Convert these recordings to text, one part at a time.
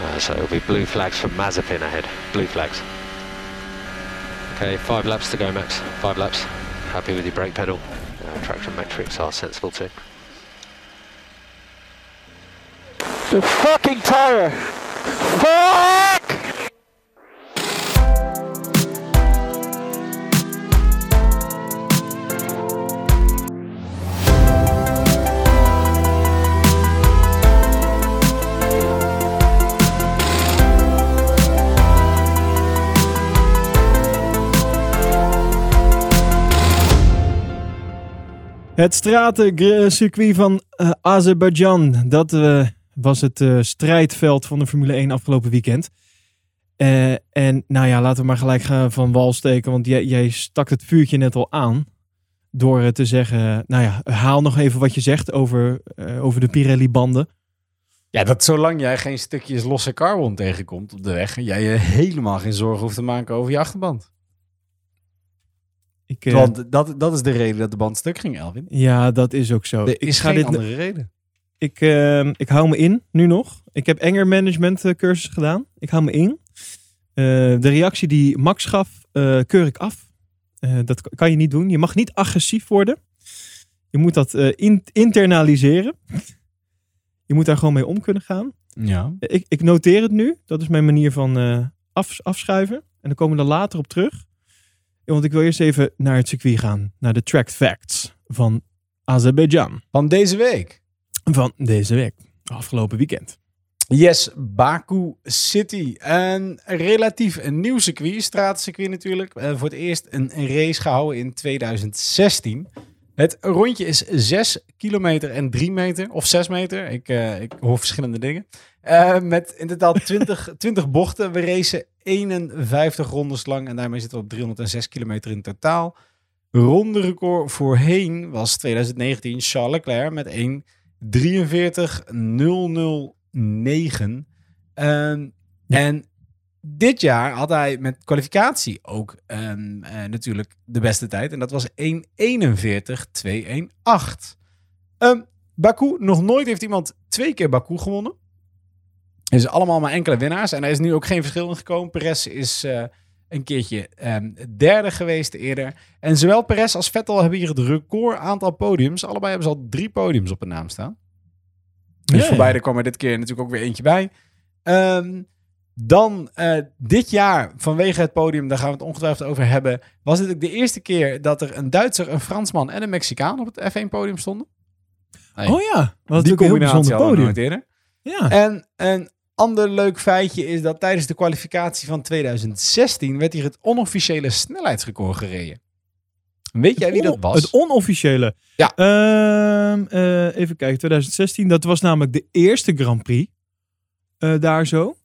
Uh, so it'll be blue flags from Mazepin ahead. Blue flags. Okay, five laps to go, Max. Five laps. Happy with your brake pedal. Uh, traction metrics are sensible too. The fucking tire! Fuck! Het stratencircuit van uh, Azerbeidzjan. Dat uh, was het uh, strijdveld van de Formule 1 afgelopen weekend. en nou ja, laten we maar gelijk gaan van wal steken. Want jij, jij stak het vuurtje net al aan. Door te zeggen, nou ja, haal nog even wat je zegt over, over de Pirelli-banden. Ja, dat zolang jij geen stukjes losse carbon tegenkomt op de weg... jij je helemaal geen zorgen hoeft te maken over je achterband. Ik, Want dat, dat is de reden dat de band stuk ging, Elvin. Ja, dat is ook zo. Er is ik ga geen dit, andere reden. Ik, uh, ik hou me in, nu nog. Ik heb enger management uh, cursus gedaan. Ik hou me in. Uh, de reactie die Max gaf, keur ik af. dat kan je niet doen. Je mag niet agressief worden. Je moet dat in, internaliseren. je moet daar gewoon mee om kunnen gaan. Ja. Ik, ik noteer het nu. Dat is mijn manier van af, afschuiven. En dan komen we er later op terug. Want ik wil eerst even naar het circuit gaan. Naar de track facts van Azerbeidzjan. Van deze week? Van deze week. Afgelopen weekend. Yes, Baku City. Een relatief nieuw circuit, straatcircuit natuurlijk. Uh, voor het eerst een, een race gehouden in 2016. Het rondje is 6 kilometer en 3 meter. Of 6 meter. Ik, uh, ik hoor verschillende dingen. Uh, met in totaal 20, 20 bochten. We racen 51 rondes lang. En daarmee zitten we op 306 kilometer in totaal. Ronde record voorheen was 2019 Charles Leclerc met 1.43.009. Um, En dit jaar had hij met kwalificatie ook um, uh, natuurlijk de beste tijd. En dat was 1.41.218. Um, Baku, nog nooit heeft iemand twee keer Baku gewonnen. Het is allemaal maar enkele winnaars. En er is nu ook geen verschil in gekomen. Perez is uh, een keertje um, derde geweest eerder. En zowel Perez als Vettel hebben hier het record aantal podiums. Allebei hebben ze al drie podiums op hun naam staan. Dus voor beide kwam er dit keer natuurlijk ook weer eentje bij. Um, dan uh, dit jaar, vanwege het podium, daar gaan we het ongetwijfeld over hebben, was dit ook de eerste keer dat er een Duitser, een Fransman en een Mexicaan op het F1-podium stonden. Hey. Oh ja, was die combinatie al nooit eerder. Ja. En een ander leuk feitje is dat tijdens de kwalificatie van 2016 werd hier het onofficiële snelheidsrecord gereden. Weet jij wie dat was? Het onofficiële? Ja. Uh, uh, even kijken, 2016, dat was namelijk de eerste Grand Prix. Uh, daar zo.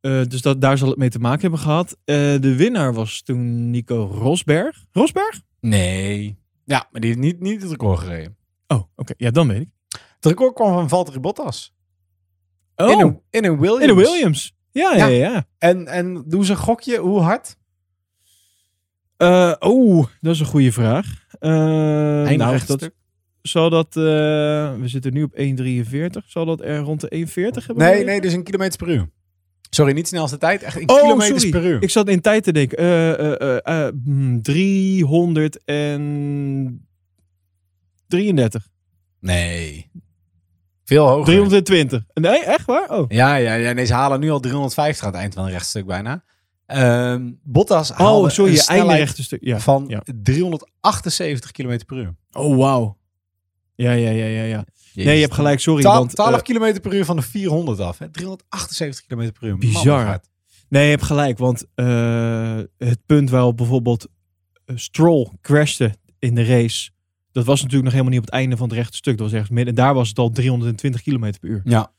Uh, dus dat, daar zal het mee te maken hebben gehad. De winnaar was toen Nico Rosberg. Rosberg? Nee. Ja, maar die heeft niet, niet het record gereden. Oh, oké. Ja, dan weet ik. Het record kwam van Valtteri Bottas. Oh. In een, in een Williams. In een Williams. Ja, ja, ja. ja. En, en doe ze een gokje. Hoe hard? Uh, oh, dat is een goede vraag. Uh, nou, dat, zal dat, uh, we zitten nu op 1,43. Zal dat er rond de 1,40 hebben? Nee, nee, dus een kilometer per uur. Sorry, niet snelste tijd. Echt in oh, kilometers per uur. Ik zat in tijd te denken. Uh, uh, 333. Nee. Veel hoger. 320. Nee, echt waar? Oh. Ja, ja, ja. Nee, ze halen nu al 350 aan het eind van een rechtstuk bijna. Uh, Bottas oh, sorry, je einde rechtstuk ja. van ja. 378 km per uur. Oh, wauw. Ja, ja, ja, ja, ja. Jezus. Nee, je hebt gelijk, sorry. 12, want, 12 uh, km per uur van de 400 af. Hè? 378 km per uur. Bizar. Nee, je hebt gelijk, want uh, het punt waarop bijvoorbeeld uh, Stroll crashte in de race, dat was natuurlijk nog helemaal niet op het einde van het rechte stuk. Dat was ergens midden. Daar was het al 320 km per uur. Ja.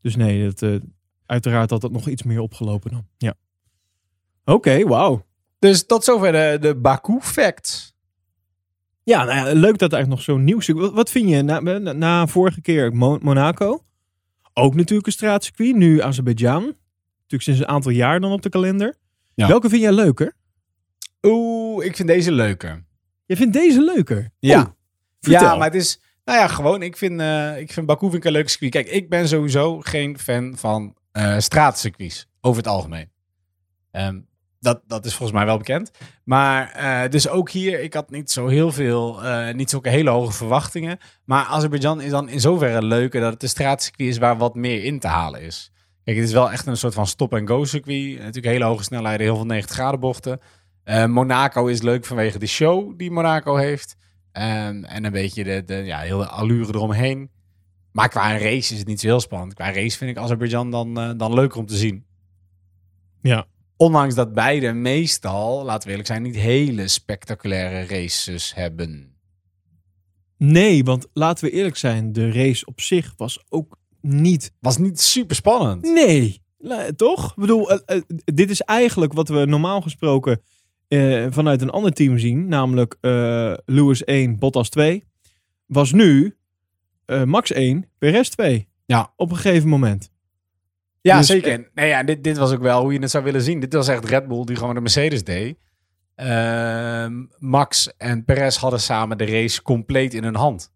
Dus nee, uh, uiteraard had het nog iets meer opgelopen dan. Ja. Oké, okay, wauw. Dus tot zover de, de Baku facts. Ja, nou ja, leuk dat er eigenlijk nog zo'n nieuws Wat, wat vind je na, na, na vorige keer Mo Monaco? Ook natuurlijk een straatcircuit. Nu Azerbeidzjan. Natuurlijk sinds een aantal jaar dan op de kalender. Ja. Welke vind jij leuker? Oeh, ik vind deze leuker. Je vindt deze leuker? Ja. Oh, ja, maar het is... Nou ja, gewoon, ik vind, uh, ik vind een leuk circuit. Kijk, ik ben sowieso geen fan van eh straatcircuits over het algemeen. Ehm, dat, dat is volgens mij wel bekend. Maar eh, dus ook hier, ik had niet zo heel veel, niet zulke hele hoge verwachtingen. Maar Azerbeidzjan is dan in zoverre leuker dat het een straatcircuit is waar wat meer in te halen is. Kijk, het is wel echt een soort van stop-and-go circuit. Natuurlijk hele hoge snelheden, heel veel 90 graden bochten. Eh, Monaco is leuk vanwege de show die Monaco heeft. Ehm, en een beetje de, de ja, hele allure eromheen. Maar qua een race is het niet zo heel spannend. Qua race vind ik Azerbeidzjan dan, eh, dan leuker om te zien. Ja. Ondanks dat beide meestal, laten we eerlijk zijn, niet hele spectaculaire races hebben. Nee, want laten we eerlijk zijn, de race op zich was ook niet. Was niet super spannend. Nee, toch? Ik bedoel, eh, dit is eigenlijk wat we normaal gesproken eh, vanuit een ander team zien, namelijk eh, Lewis 1, Bottas 2. Was nu eh, Max 1, Perez 2. Ja. Op een gegeven moment. Ja, Dus, zeker. Nee, ja, dit, dit was ook wel hoe je het zou willen zien. Dit was echt Red Bull die gewoon de Mercedes deed. Ehm, Max en Perez hadden samen de race compleet in hun hand.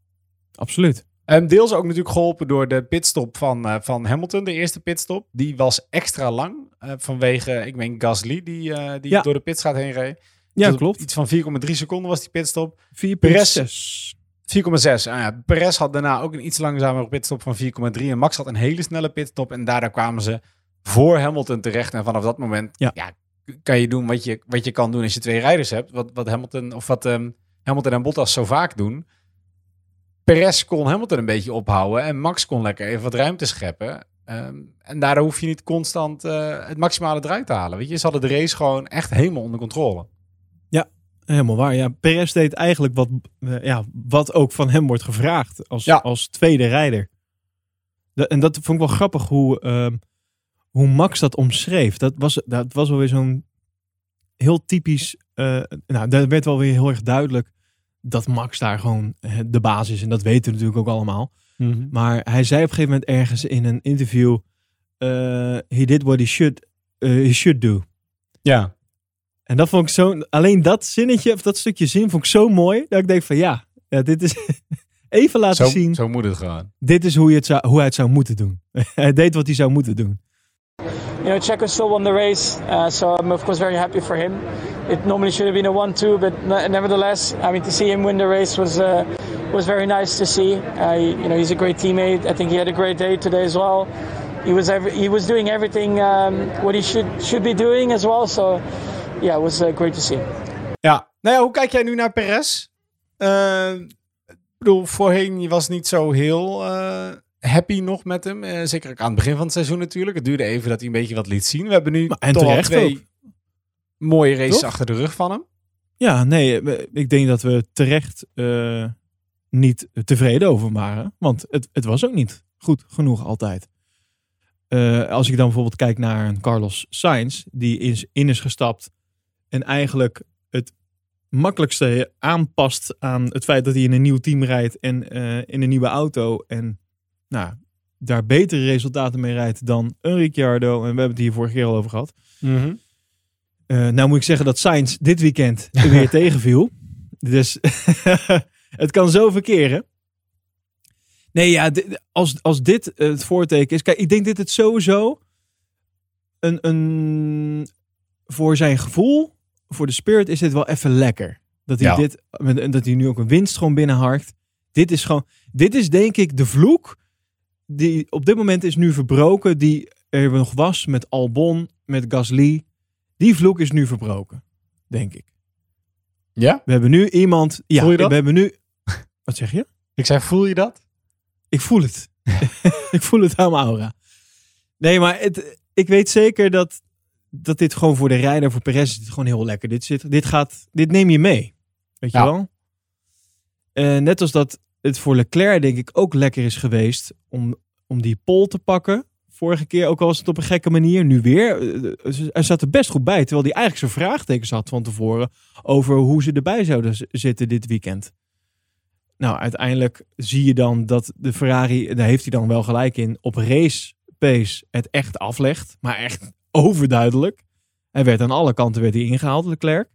Absoluut. Ehm, deels ook natuurlijk geholpen door de pitstop van, eh, van Hamilton, de eerste pitstop. Die was extra lang eh, vanwege, ik meen Gasly, die, eh, die Ja. door de pitstraat heen reed. Ja, Tot klopt. Iets van 4,3 seconden was die pitstop. 4,6. 4,6. Ah ja, Perez had daarna ook een iets langzamere pitstop van 4,3. En Max had een hele snelle pitstop. En daardoor kwamen ze voor Hamilton terecht. En vanaf dat moment Ja. ja. kan je doen wat je, wat je kan doen als je twee rijders hebt. Wat, wat Hamilton of wat ehm, Hamilton en Bottas zo vaak doen. Perez kon Hamilton een beetje ophouden. En Max kon lekker even wat ruimte scheppen. Ehm, en daardoor hoef je niet constant eh, het maximale eruit te halen. Weet je, ze hadden de race gewoon echt helemaal onder controle. Helemaal waar. Ja, Perez deed eigenlijk wat, eh, ja, wat ook van hem wordt gevraagd als, Ja. als tweede rijder. De- en dat vond ik wel grappig hoe, ehm, hoe Max dat omschreef. Dat was, dat was wel weer zo'n heel typisch. eh, nou, daar werd wel weer heel erg duidelijk dat Max daar gewoon eh, de baas is. En dat weten we natuurlijk ook allemaal. Maar hij zei op een gegeven moment ergens in een interview: eh, He did what he should, eh, he should do. Ja. En dat vond ik zo, alleen dat zinnetje, of dat stukje zin, vond ik zo mooi. Dat ik denk van ja, ja dit is even laten Zo, zien. zo moet het gewoon. Dit is hoe, je het zou, hoe hij het zou moeten doen. hij deed wat hij zou moeten doen. You know, Checo still won the race, uh, so I'm of course very happy for him. It normally should have been a one-two, but ne- nevertheless, I mean, to see him win the race was uh, was very nice to see. Uh, you know, he's a great teammate. I think he had a great day today as well. He was every, he was doing everything um, what he should should be doing as well. So, yeah, it was uh, great to see. Ja, nou ja, hoe kijk jij nu naar Perez? Eh, ik bedoel, voorheen was niet zo heel eh, happy nog met hem. Eh, zeker ook aan het begin van het seizoen natuurlijk. Het duurde even dat hij een beetje wat liet zien. We hebben nu Maar- en toch al twee ook. mooie races Toch? achter de rug van hem. Ja, nee, ik denk dat we terecht eh, niet tevreden over waren. Want het, het was ook niet goed genoeg altijd. Eh, als ik dan bijvoorbeeld kijk naar een Carlos Sainz, die is, in is gestapt en eigenlijk het makkelijkste aanpast aan het feit dat hij in een nieuw team rijdt en in een nieuwe auto. En nou, daar betere resultaten mee rijdt dan een Ricciardo. En we hebben het hier vorige keer al over gehad. Eh, nou moet ik zeggen dat Sainz dit weekend weer tegenviel. Dus het kan zo verkeren. Nee, ja, als, als dit het voorteken is... Kijk, ik denk dit het sowieso een, een... Voor zijn gevoel, voor de spirit, is dit wel even lekker. Dat hij, Ja. dit, dat hij nu ook een winst gewoon binnenharkt. Dit is gewoon... Dit is denk ik de vloek die op dit moment is nu verbroken. Die er nog was met Albon, met Gasly. Die vloek is nu verbroken, denk ik. Ja? We hebben nu iemand. Ja, Voel je dat? we hebben nu. Wat zeg je? Ik zei, voel je dat? Ik voel het. ik voel het aan mijn aura. Nee, maar het, ik weet zeker dat, dat dit gewoon voor de rijder, voor Perez, is gewoon heel lekker. Dit, zit, dit, gaat, dit neem je mee. Weet je wel? Eh, net als dat het voor Leclerc, denk ik, ook lekker is geweest om, om die pole te pakken. Vorige keer ook al was het op een gekke manier. Nu weer. Eh, Hij zat er best goed bij. Terwijl hij eigenlijk zijn vraagtekens had van tevoren. Over hoe ze erbij zouden zitten dit weekend. Nou, uiteindelijk zie je dan dat de Ferrari, daar heeft hij dan wel gelijk in, op race pace het echt aflegt. Maar echt overduidelijk. Hij werd aan alle kanten werd hij ingehaald, Leclerc.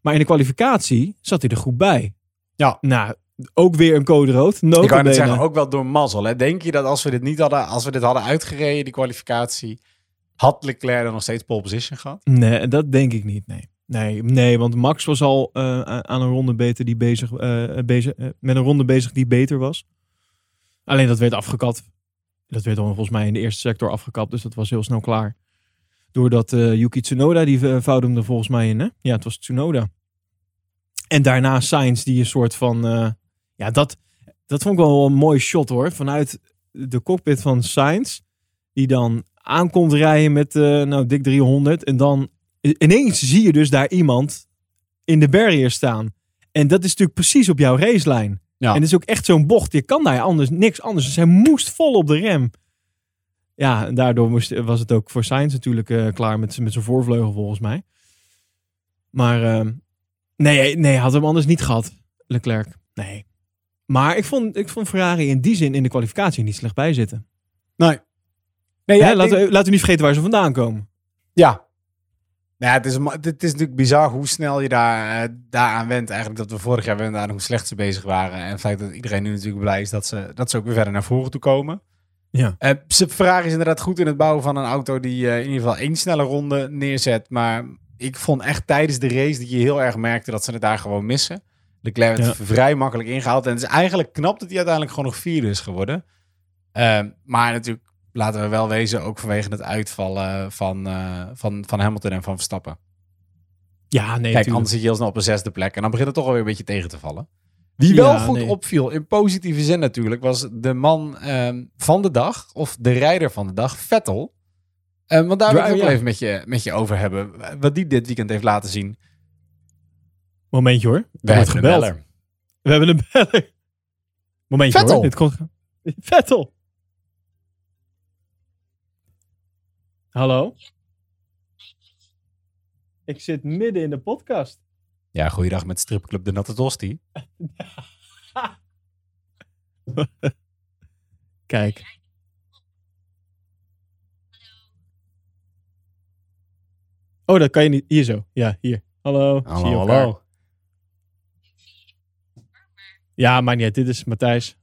Maar in de kwalificatie zat hij er goed bij. Ja. Nou, Ook weer een code rood. Ik net Notabene. zeggen, ook wel door mazzel. Hè? Denk je dat als we dit niet hadden, als we dit hadden uitgereden, die kwalificatie, had Leclerc dan nog steeds pole position gehad? Nee, dat denk ik niet. Nee, nee, nee want Max was al eh, aan een ronde beter die bezig, eh, bezig eh, met een ronde bezig die beter was. Alleen dat werd afgekapt. Dat werd dan volgens mij in de eerste sector afgekapt, dus dat was heel snel klaar. Doordat Yuki Tsunoda, die vouwde hem er volgens mij in. Hè? Ja, het was Tsunoda. En daarna Sainz, die een soort van... ja, dat, dat vond ik wel een mooi shot hoor. Vanuit de cockpit van Sainz. Die dan aankomt rijden met eh, nou, dik 300. En dan ineens zie je dus daar iemand in de barrier staan. En dat is natuurlijk precies op jouw racelijn. Ja. En het is ook echt zo'n bocht. Je kan daar anders niks anders. Dus hij moest vol op de rem. Ja, en daardoor moest, was het ook voor Sainz natuurlijk eh, klaar met, met zijn voorvleugel volgens mij. Maar ehm, nee, nee, had hem anders niet gehad, Leclerc. Nee. Maar ik vond, ik vond Ferrari in die zin in de kwalificatie niet slecht bij zitten. Nee. Nee, ja, laten, denk- we, laten we niet vergeten waar ze vandaan komen. Ja. Nou ja, het is, het is natuurlijk bizar hoe snel je daar, eh, daaraan went. Eigenlijk dat we vorig jaar wenden aan hoe slecht ze bezig waren. En het feit dat iedereen nu natuurlijk blij is dat ze, dat ze ook weer verder naar voren toe komen. Ja. Ze- Ferrari is inderdaad goed in het bouwen van een auto die eh, in ieder geval één snelle ronde neerzet. Maar ik vond echt tijdens de race dat je heel erg merkte dat ze het daar gewoon missen. Leclerc werd vrij makkelijk ingehaald. En het is eigenlijk knap dat hij uiteindelijk gewoon nog vierde is geworden. Eh, maar natuurlijk, laten we wel wezen, ook vanwege het uitvallen van, eh, van, van Hamilton en van Verstappen. Ja, nee, Kijk, tuurlijk. anders zit je heel snel op een zesde plek. En dan begint het toch alweer een beetje tegen te vallen. Wie Ja, wel goed nee. opviel, in positieve zin natuurlijk, was de man ehm, van de dag, of de rijder van de dag, Vettel. Ehm, want daar wil ik het ook Ja. even met je, met je over hebben. Wat die dit weekend heeft laten zien. Momentje hoor. We hebben een beller. We hebben een beller. Momentje Vettel. hoor. Dit komt... Vettel. Hallo? Ik zit midden in de podcast. Ja, goeiedag met stripclub De Natte Tosti. Kijk. Oh, dat kan je niet. Hier zo. Ja, hier. Hallo. Zie je elkaar. Ja, maar niet. uit. Dit is Matthijs.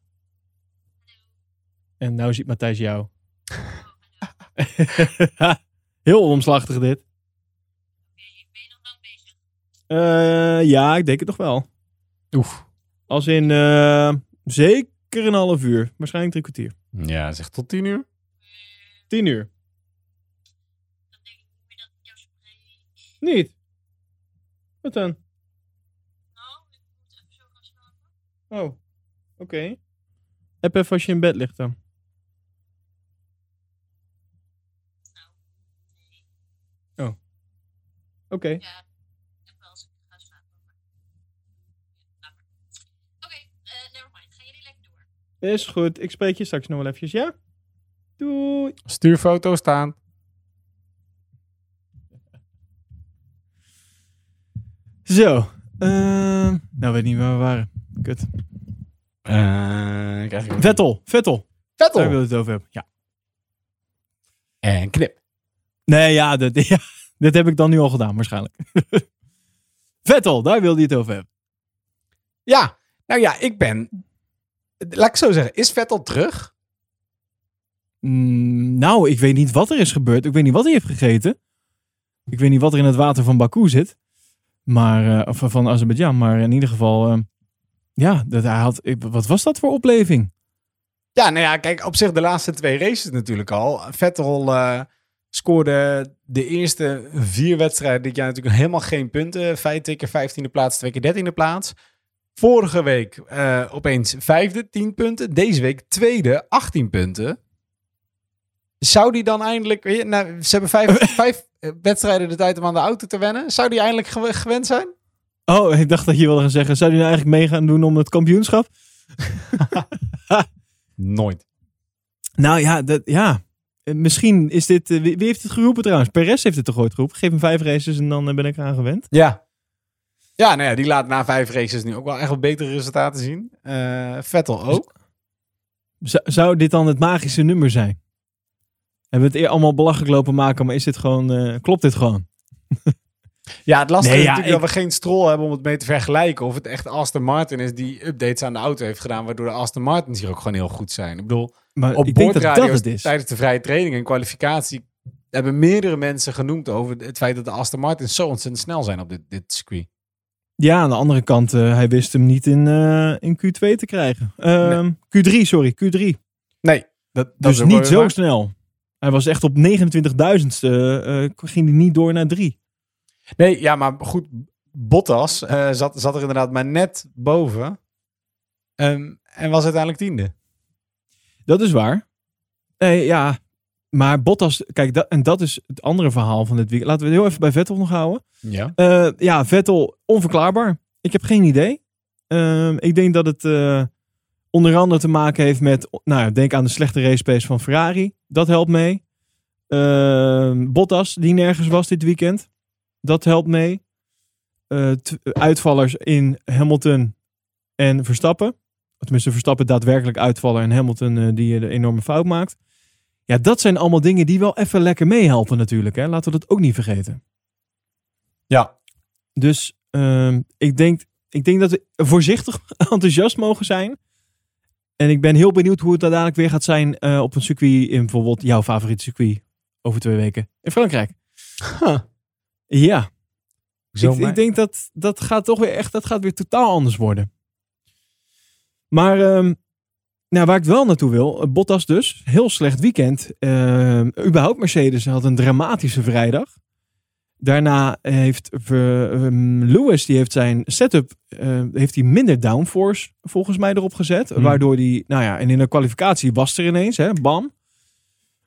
En nou ziet Matthijs jou. Heel omslachtig dit. Eh, ja, ik denk het toch wel. Oef. Als in eh, zeker een half uur. Waarschijnlijk drie kwartier. Ja, zeg tot tien uur. Tien uur. Niet? Wat dan? Oh, oké. Heb even als je in bed ligt dan. Oh. Oké. Is goed. Ik spreek je straks nog wel eventjes, ja? Doei. Stuurfoto staan. Zo. ehm, nou, weet niet waar we waren. Kut. Eh, ik- Vettel. Vettel. Vettel. Daar wil je het over hebben. Ja. En knip. Nee, ja, dit, ja, dit heb ik dan nu al gedaan, waarschijnlijk. Vettel, daar wilde je het over hebben. Ja, nou ja, ik ben... Laat ik zo zeggen, is Vettel terug? Mm, nou, ik weet niet wat er is gebeurd. Ik weet niet wat hij heeft gegeten. Ik weet niet wat er in het water van Baku zit. Maar, eh, of van Azerbeidzjan. Maar in ieder geval, eh, ja, dat hij had, wat was dat voor opleving? Ja, nou ja, kijk, op zich de laatste twee races natuurlijk al. Vettel eh, scoorde de eerste vier wedstrijden dit jaar natuurlijk helemaal geen punten. Vijf, keer vijftiende plaats, twee keer dertiende plaats. Vorige week eh, opeens vijfde, tien punten. Deze week tweede, 18 punten. Zou die dan eindelijk... nou, ze hebben vijf, vijf wedstrijden de tijd om aan de auto te wennen. Zou die eindelijk gew- gewend zijn? Oh, ik dacht dat je wilde gaan zeggen, zou hij nou eigenlijk mee gaan doen om het kampioenschap? Nooit. Nou ja, dat, ja. Eh, Misschien is dit, eh, wie, wie heeft het geroepen trouwens? Perez heeft het toch ooit geroepen? Geef hem vijf races en dan eh, ben ik eraan gewend. Ja. Ja, nou ja, die laat na vijf races nu ook wel echt wel betere resultaten zien. Eh, Vettel ook. Zou, zou dit dan het magische nummer zijn? Hebben we het eer allemaal belachelijk lopen maken, maar is dit gewoon, eh, klopt dit gewoon? Ja, het lastige Nee, is natuurlijk ik- dat we geen strol hebben om het mee te vergelijken. Of het echt Aston Martin is die updates aan de auto heeft gedaan, waardoor de Aston Martins hier ook gewoon heel goed zijn. Ik bedoel, Maar op boordradio's tijdens de vrije training en kwalificatie hebben meerdere mensen genoemd over het feit dat de Aston Martins zo ontzettend snel zijn op dit, dit circuit. Ja, aan de andere kant, eh, hij wist hem niet in, eh, in Q2 te krijgen. Ehm, Q3, sorry, Q3. Nee, dat, dat dus niet zo snel. Hij was echt op 29.000ste, eh, ging hij niet door naar 3. Nee, ja, maar goed, Bottas eh, zat, zat er inderdaad maar net boven. Ehm, en was uiteindelijk tiende. Dat is waar. Nee, ja, maar Bottas, kijk, dat, en dat is het andere verhaal van dit weekend. Laten we heel even bij Vettel nog houden. Ja. Eh, ja, Vettel, onverklaarbaar. Ik heb geen idee. Ehm, ik denk dat het eh, onder andere te maken heeft met, nou denk aan de slechte race pace van Ferrari. Dat helpt mee. Ehm, Bottas, die nergens was dit weekend. Dat helpt mee. Eh, uitvallers in Hamilton en Verstappen. Tenminste, Verstappen daadwerkelijk uitvallen en Hamilton eh, die de enorme fout maakt. Ja, dat zijn allemaal dingen die wel even lekker meehelpen natuurlijk. Hè? Laten we dat ook niet vergeten. Ja. Dus ehm, ik, denk, ik denk dat we voorzichtig enthousiast mogen zijn. En ik ben heel benieuwd hoe het dadelijk weer gaat zijn eh, op een circuit in bijvoorbeeld jouw favoriete circuit over twee weken in Frankrijk. Ja, ik, denk dat dat gaat toch weer echt, dat gaat weer totaal anders worden. Maar ehm, nou, waar ik wel naartoe wil, eh, Bottas dus, heel slecht weekend. Ehm, überhaupt Mercedes had een dramatische vrijdag. Daarna heeft ehm, Lewis, die heeft zijn setup, heeft hij minder downforce volgens mij erop gezet. Hmm. Waardoor die, nou ja, en in de kwalificatie was er ineens, hè, bam.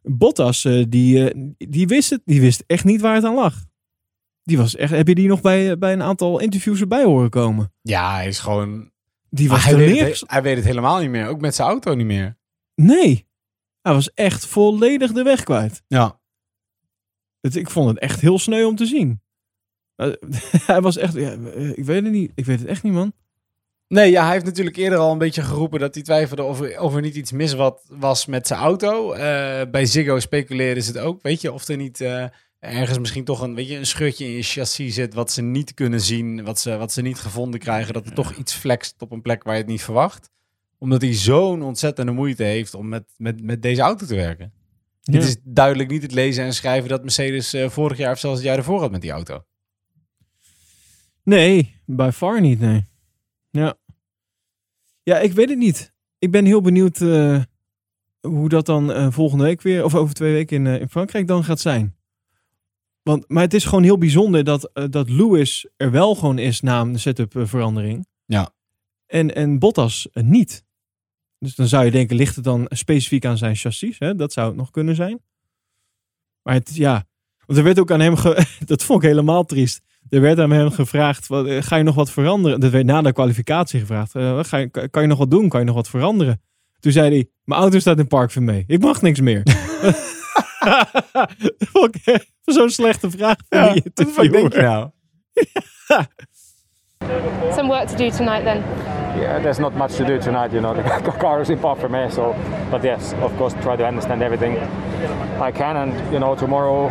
Bottas, eh, die, eh, die, wist het, die wist echt niet waar het aan lag. Die was echt, heb je die nog bij, bij een aantal interviews erbij horen komen? Ja, hij is gewoon... Die was hij, weet het, hij weet het helemaal niet meer. Ook met zijn auto niet meer. Nee, hij was echt volledig de weg kwijt. Ja. Het, ik vond het echt heel sneu om te zien. Eh, hij was echt, ja, eh, ik weet het niet, ik weet het echt niet man. Nee, ja, hij heeft natuurlijk eerder al een beetje geroepen dat hij twijfelde of er, of er niet iets mis wat was met zijn auto. Eh, bij Ziggo speculeerden ze het ook, weet je, of er niet ergens misschien toch een, weet je, een scheurtje in je chassis zit wat ze niet kunnen zien, wat ze, wat ze niet gevonden krijgen, dat er toch iets flext op een plek waar je het niet verwacht. Omdat hij zo'n ontzettende moeite heeft om met, met, met deze auto te werken. Ja. Het is duidelijk niet het lezen en schrijven dat Mercedes eh, vorig jaar of zelfs het jaar ervoor had met die auto. Nee, by far niet, nee. Ja. Ja, ik weet het niet. Ik ben heel benieuwd eh, hoe dat dan eh, volgende week weer, of over twee weken in, in Frankrijk dan gaat zijn. Want, maar het is gewoon heel bijzonder dat, eh, dat Lewis er wel gewoon is na een setup eh, verandering. Ja. En, en Bottas eh, niet. Dus dan zou je denken, ligt het dan specifiek aan zijn chassis? Hè? Dat zou het nog kunnen zijn. Maar het, ja, want er werd ook aan hem, ge- dat vond ik helemaal triest. Er werd aan hem gevraagd, wat, ga je nog wat veranderen? Dat werd na de kwalificatie gevraagd. ga je, kan je nog wat doen? Kan je nog wat veranderen? Toen zei hij, mijn auto staat in park van mee. Ik mag niks meer. Echt Zo'n slechte vraag van Ja, die wat denk je nou? Some work to do tonight then. Yeah, there's not much to do tonight, you know. The car is in park for me, so. But yes, of course, try to understand everything I can, and you know, tomorrow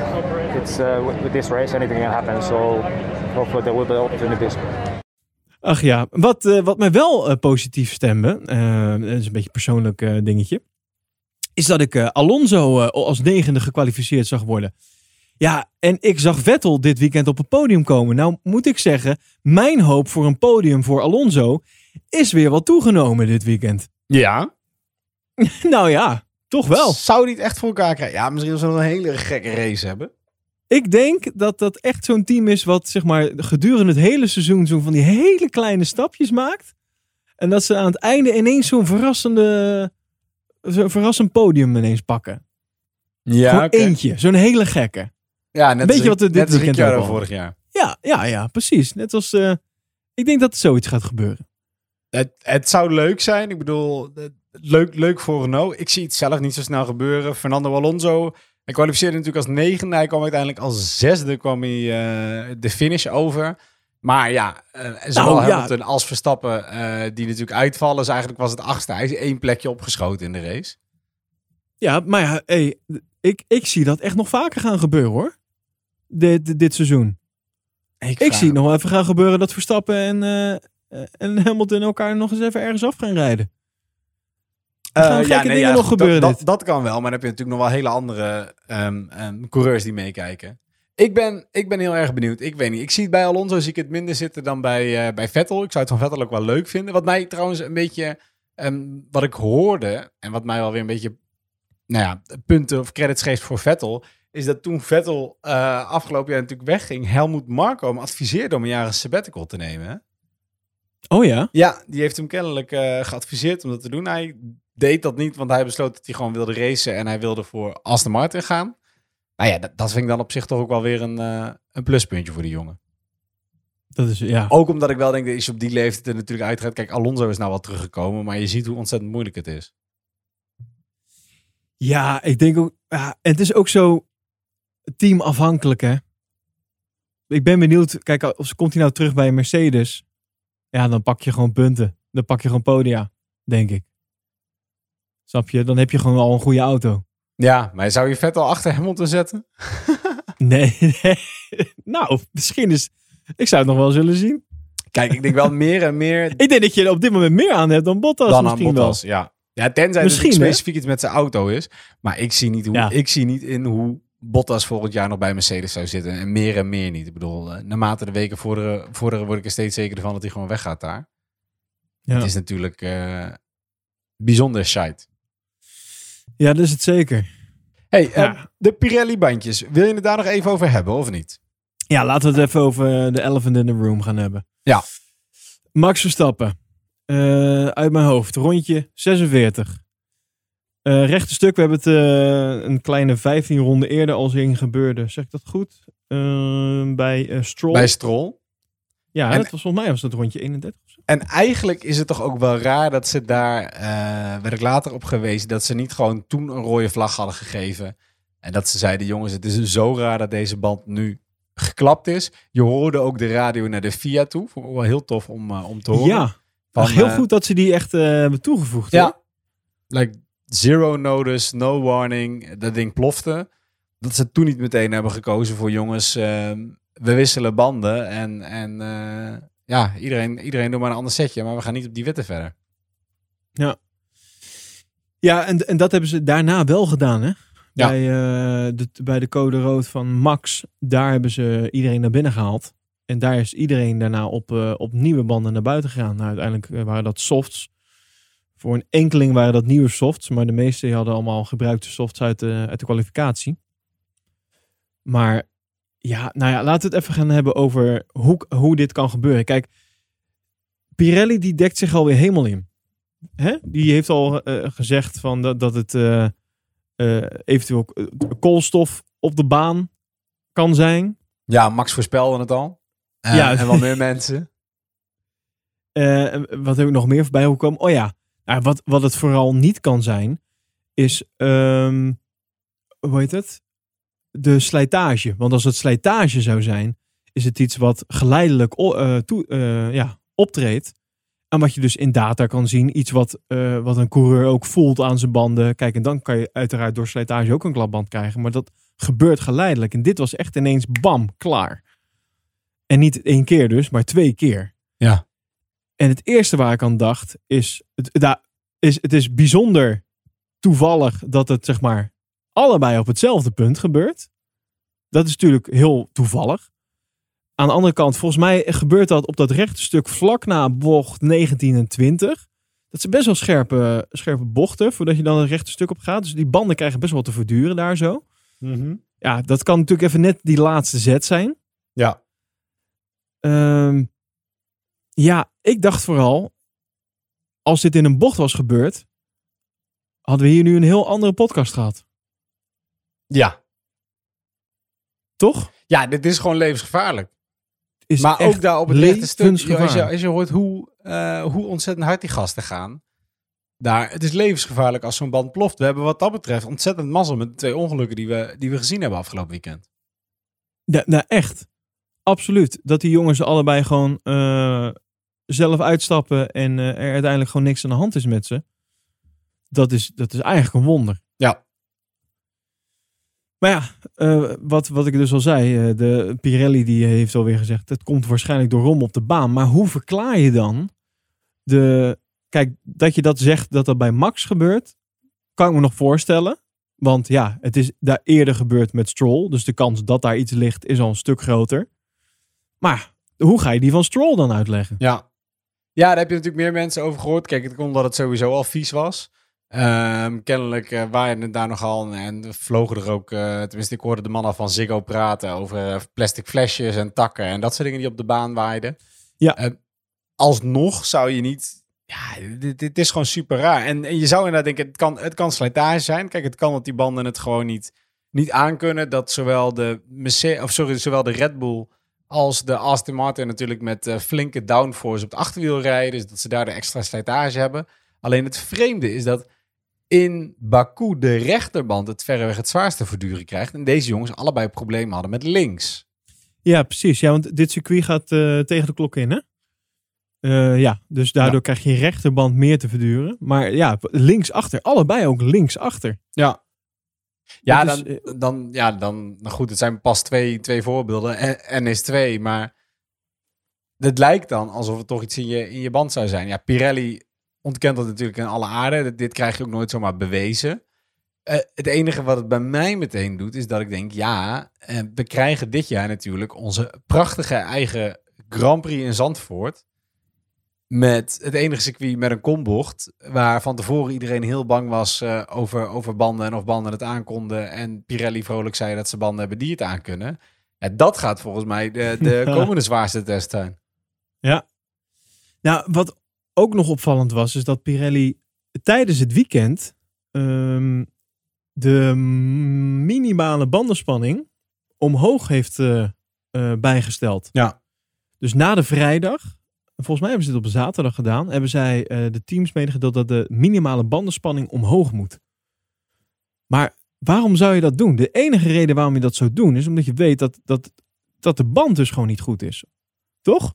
it's uh, with, this race, anything can happen. So hopefully there will be opportunities. Ach ja, wat, eh, wat mij wel eh, positief stemde, eh, dat is een beetje een persoonlijk eh, dingetje, is dat ik eh, Alonso eh, als negende gekwalificeerd zag worden. Ja, en ik zag Vettel dit weekend op het podium komen. Nou moet ik zeggen, mijn hoop voor een podium voor Alonso is weer wat toegenomen dit weekend. Ja. nou ja, toch wel. Zou die het echt voor elkaar krijgen? Ja, misschien als we een hele gekke race hebben. Ik denk dat dat echt zo'n team is wat zeg maar gedurende het hele seizoen zo'n van die hele kleine stapjes maakt. En dat ze aan het einde ineens zo'n verrassende, zo'n verrassend podium ineens pakken. Ja, Gewoon eentje, zo'n hele gekke. Ja, net Weet als, je wat dit net als weekend Ricciardo ook al- vorig jaar. Ja, ja, ja, precies. Net als, eh, ik denk dat er zoiets gaat gebeuren. Het, het zou leuk zijn. Ik bedoel, het- leuk, leuk voor Renault. Ik zie het zelf niet zo snel gebeuren. Fernando Alonso, hij kwalificeerde natuurlijk als negende. Hij kwam uiteindelijk als zesde kwam hij, eh, de finish over. Maar ja, eh, zowel Nou, ja. Hamilton als Verstappen, eh, die natuurlijk uitvallen. Dus eigenlijk was het achtste. Hij is één plekje opgeschoten in de race. Ja, maar ja, hey, ik, ik zie dat echt nog vaker gaan gebeuren hoor. Dit, dit, seizoen. Ik zie nog even gaan gebeuren dat Verstappen en, eh, en Hamilton elkaar nog eens even ergens af gaan rijden. Er gaan gekke dingen nog goed, gebeuren, Dat, dat kan wel, maar dan heb je natuurlijk nog wel hele andere ehm, ehm, coureurs die meekijken. Ik ben, ik ben heel erg benieuwd. Ik weet niet. Ik zie het bij Alonso zie ik het minder zitten dan bij, eh, bij Vettel. Ik zou het van Vettel ook wel leuk vinden. Wat mij trouwens een beetje, ehm, wat ik hoorde en wat mij wel weer een beetje, nou ja, punten of credits geeft voor Vettel, is dat toen Vettel eh, afgelopen jaar natuurlijk wegging, Helmoet Marko hem adviseerde om een jaar een sabbatical te nemen. Oh ja? Ja, die heeft hem kennelijk eh, geadviseerd om dat te doen. Hij deed dat niet, want hij besloot dat hij gewoon wilde racen en hij wilde voor Aston Martin gaan. Nou ja, dat, dat vind ik dan op zich toch ook wel weer een, eh, een pluspuntje voor die jongen. Dat is, ja. Ook omdat ik wel denk dat je op die leeftijd er natuurlijk uitgaat. Kijk, Alonso is nou wel teruggekomen, maar je ziet hoe ontzettend moeilijk het is. Ja, ik denk ook. Ja, het is ook zo teamafhankelijk, hè? Ik ben benieuwd. Kijk, als komt hij nou terug bij Mercedes? Ja, dan pak je gewoon punten. Dan pak je gewoon podia, denk ik. Snap je? Dan heb je gewoon al een goede auto. Ja, maar zou je vet al achter Hamilton zetten? Nee, nee. Nou, misschien is. Ik zou het nog wel zullen zien. Kijk, ik denk wel meer en meer Ik denk dat je er op dit moment meer aan hebt dan Bottas. dan aan misschien Bottas. Ja. ja, tenzij Misschien, het specifiek iets met zijn auto is. Maar ik zie, niet hoe, Ja. ik zie niet in hoe Bottas volgend jaar nog bij Mercedes zou zitten. En meer en meer niet. Ik bedoel, eh, naarmate de weken vorderen, vorderen word ik er steeds zekerder van dat hij gewoon weggaat daar. wel. Het Ja. is natuurlijk eh, bijzonder shite. Ja, dat is het zeker. Hey, eh, Ja. de Pirelli-bandjes. Wil je het daar nog even over hebben of niet? Ja, laten we het even over de elephant in the room gaan hebben. Ja. Max Verstappen. Eh, uit mijn hoofd. Rondje 46. Eh rechte stuk. We hebben het eh, een kleine 15 ronden eerder al zien gebeuren. Zeg ik dat goed? Eh, bij eh, Stroll. Bij Stroll. ja, en- dat was volgens mij was dat rondje 31. En eigenlijk is het toch ook wel raar dat ze daar, eh werd ik later op gewezen, dat ze niet gewoon toen een rode vlag hadden gegeven. En dat ze zeiden, jongens, het is zo raar dat deze band nu geklapt is. Je hoorde ook de radio naar de FIA toe. Vond ik wel heel tof om, eh, om te horen. Ja, Van, heel eh, goed dat ze die echt hebben toegevoegd. Ja. hoor. Like zero notice, no warning. Dat ding plofte. Dat ze toen niet meteen hebben gekozen voor jongens, we wisselen banden. En, en ja, iedereen, iedereen doet maar een ander setje. Maar we gaan niet op die witte verder. Ja, en, en dat hebben ze daarna wel gedaan, hè? Ja. Bij, eh, de, bij de code rood van Max, daar hebben ze iedereen naar binnen gehaald. En daar is iedereen daarna op, eh, op nieuwe banden naar buiten gegaan. Nou, uiteindelijk eh, waren dat softs. Voor een enkeling waren dat nieuwe softs, maar de meeste hadden allemaal gebruikte softs uit de, uit de kwalificatie. Maar ja, nou ja, laten we het even gaan hebben over hoe, hoe dit kan gebeuren. Kijk, Pirelli die dekt zich alweer helemaal in. Hè? Die heeft al eh, gezegd van dat, dat het eh, eh, eventueel koolstof op de baan kan zijn. Ja, Max voorspelde het al. Ja. En wel meer mensen. En wat heb ik nog meer voorbij gekomen? Oh ja, nou, wat, wat het vooral niet kan zijn, is, ehm, hoe heet het? De slijtage. Want als het slijtage zou zijn, is het iets wat geleidelijk eh, toe, eh, ja, optreedt. En wat je dus in data kan zien. Iets wat, eh, wat een coureur ook voelt aan zijn banden. Kijk, en dan kan je uiteraard door slijtage ook een klapband krijgen. Maar dat gebeurt geleidelijk. En dit was echt ineens bam, klaar. En niet één keer dus, maar twee keer. Ja. En het eerste waar ik aan dacht is, het, da- is, het is bijzonder toevallig dat het zeg maar allebei op hetzelfde punt gebeurt. Dat is natuurlijk heel toevallig. Aan de andere kant, volgens mij gebeurt dat op dat rechte stuk vlak na bocht 19 en 20. Dat zijn best wel scherpe, scherpe bochten voordat je dan het rechte stuk op gaat. Dus die banden krijgen best wel te verduren daar zo. Ja, dat kan natuurlijk even net die laatste zet zijn. Ja. Ehm, ja, ik dacht vooral, als dit in een bocht was gebeurd, hadden we hier nu een heel andere podcast gehad. Ja. Toch? Ja, dit is gewoon levensgevaarlijk. Is maar ook daar op het rechte stuk, als je, levensgevaarlijk. als je hoort hoe, eh, hoe ontzettend hard die gasten gaan. Daar, het is levensgevaarlijk als zo'n band ploft. We hebben wat dat betreft ontzettend mazzel met de twee ongelukken die we, die we gezien hebben afgelopen weekend. Ja, nou, echt. Absoluut. Dat die jongens allebei gewoon eh, zelf uitstappen en eh, er uiteindelijk gewoon niks aan de hand is met ze. Dat is, dat is eigenlijk een wonder. Maar ja, eh, wat, wat ik dus al zei, eh, de Pirelli die heeft alweer gezegd, het komt waarschijnlijk door rom op de baan. Maar hoe verklaar je dan de... Kijk, dat je dat zegt dat dat bij Max gebeurt, kan ik me nog voorstellen. Want ja, het is daar eerder gebeurd met Stroll. Dus de kans dat daar iets ligt is al een stuk groter. Maar hoe ga je die van Stroll dan uitleggen? Ja. Ja, daar heb je natuurlijk meer mensen over gehoord. Kijk, het komt dat het sowieso al vies was. Ehm, kennelijk uh, waren het daar nogal en vlogen er ook, uh, tenminste ik hoorde de mannen van Ziggo praten over eh, plastic flesjes en takken en dat soort dingen die op de baan waaiden. Ja. Uh, alsnog zou je niet, ja, dit, dit, is gewoon super raar. En, en je zou inderdaad denken, het kan, het kan slijtage zijn. Kijk, het kan dat die banden het gewoon niet, niet aankunnen. Dat zowel de, Mercedes, of sorry, zowel de Red Bull als de Aston Martin natuurlijk met flinke downforce op het achterwiel rijden. Dus dat ze daar de extra slijtage hebben. Alleen het vreemde is dat in Baku de rechterband het verreweg het zwaarste verduren krijgt. En deze jongens allebei problemen hadden met links. Ja, precies. Ja, want dit circuit gaat uh, tegen de klok in, hè? Uh, ja, dus daardoor ja. krijg je rechterband meer te verduren. Maar ja, linksachter. Allebei ook linksachter. Ja. Ja, dan, is, dan, ja, dan, nou goed, het zijn pas twee, twee voorbeelden. En is twee, maar het lijkt dan alsof het toch iets in je, in je band zou zijn. Ja, Pirelli ontkent dat natuurlijk in alle aarde. Dit krijg je ook nooit zomaar bewezen. Uh, het enige wat het bij mij meteen doet, is dat ik denk, ja, uh, we krijgen dit jaar natuurlijk onze prachtige eigen Grand Prix in Zandvoort. Met het enige circuit met een kombocht, waar van tevoren iedereen heel bang was uh, over, over banden en of banden het aankonden. En Pirelli vrolijk zei dat ze banden hebben die het aankunnen. Ja, dat gaat volgens mij de, de komende zwaarste test zijn. Ja. Nou, wat ook nog opvallend was, is dat Pirelli tijdens het weekend um, de minimale bandenspanning omhoog heeft uh, uh, bijgesteld. Ja. Dus na de vrijdag, volgens mij hebben ze dit op zaterdag gedaan, hebben zij uh, de teams medegedeeld dat de minimale bandenspanning omhoog moet. Maar waarom zou je dat doen? De enige reden waarom je dat zou doen, is omdat je weet dat, dat, dat de band dus gewoon niet goed is. Toch?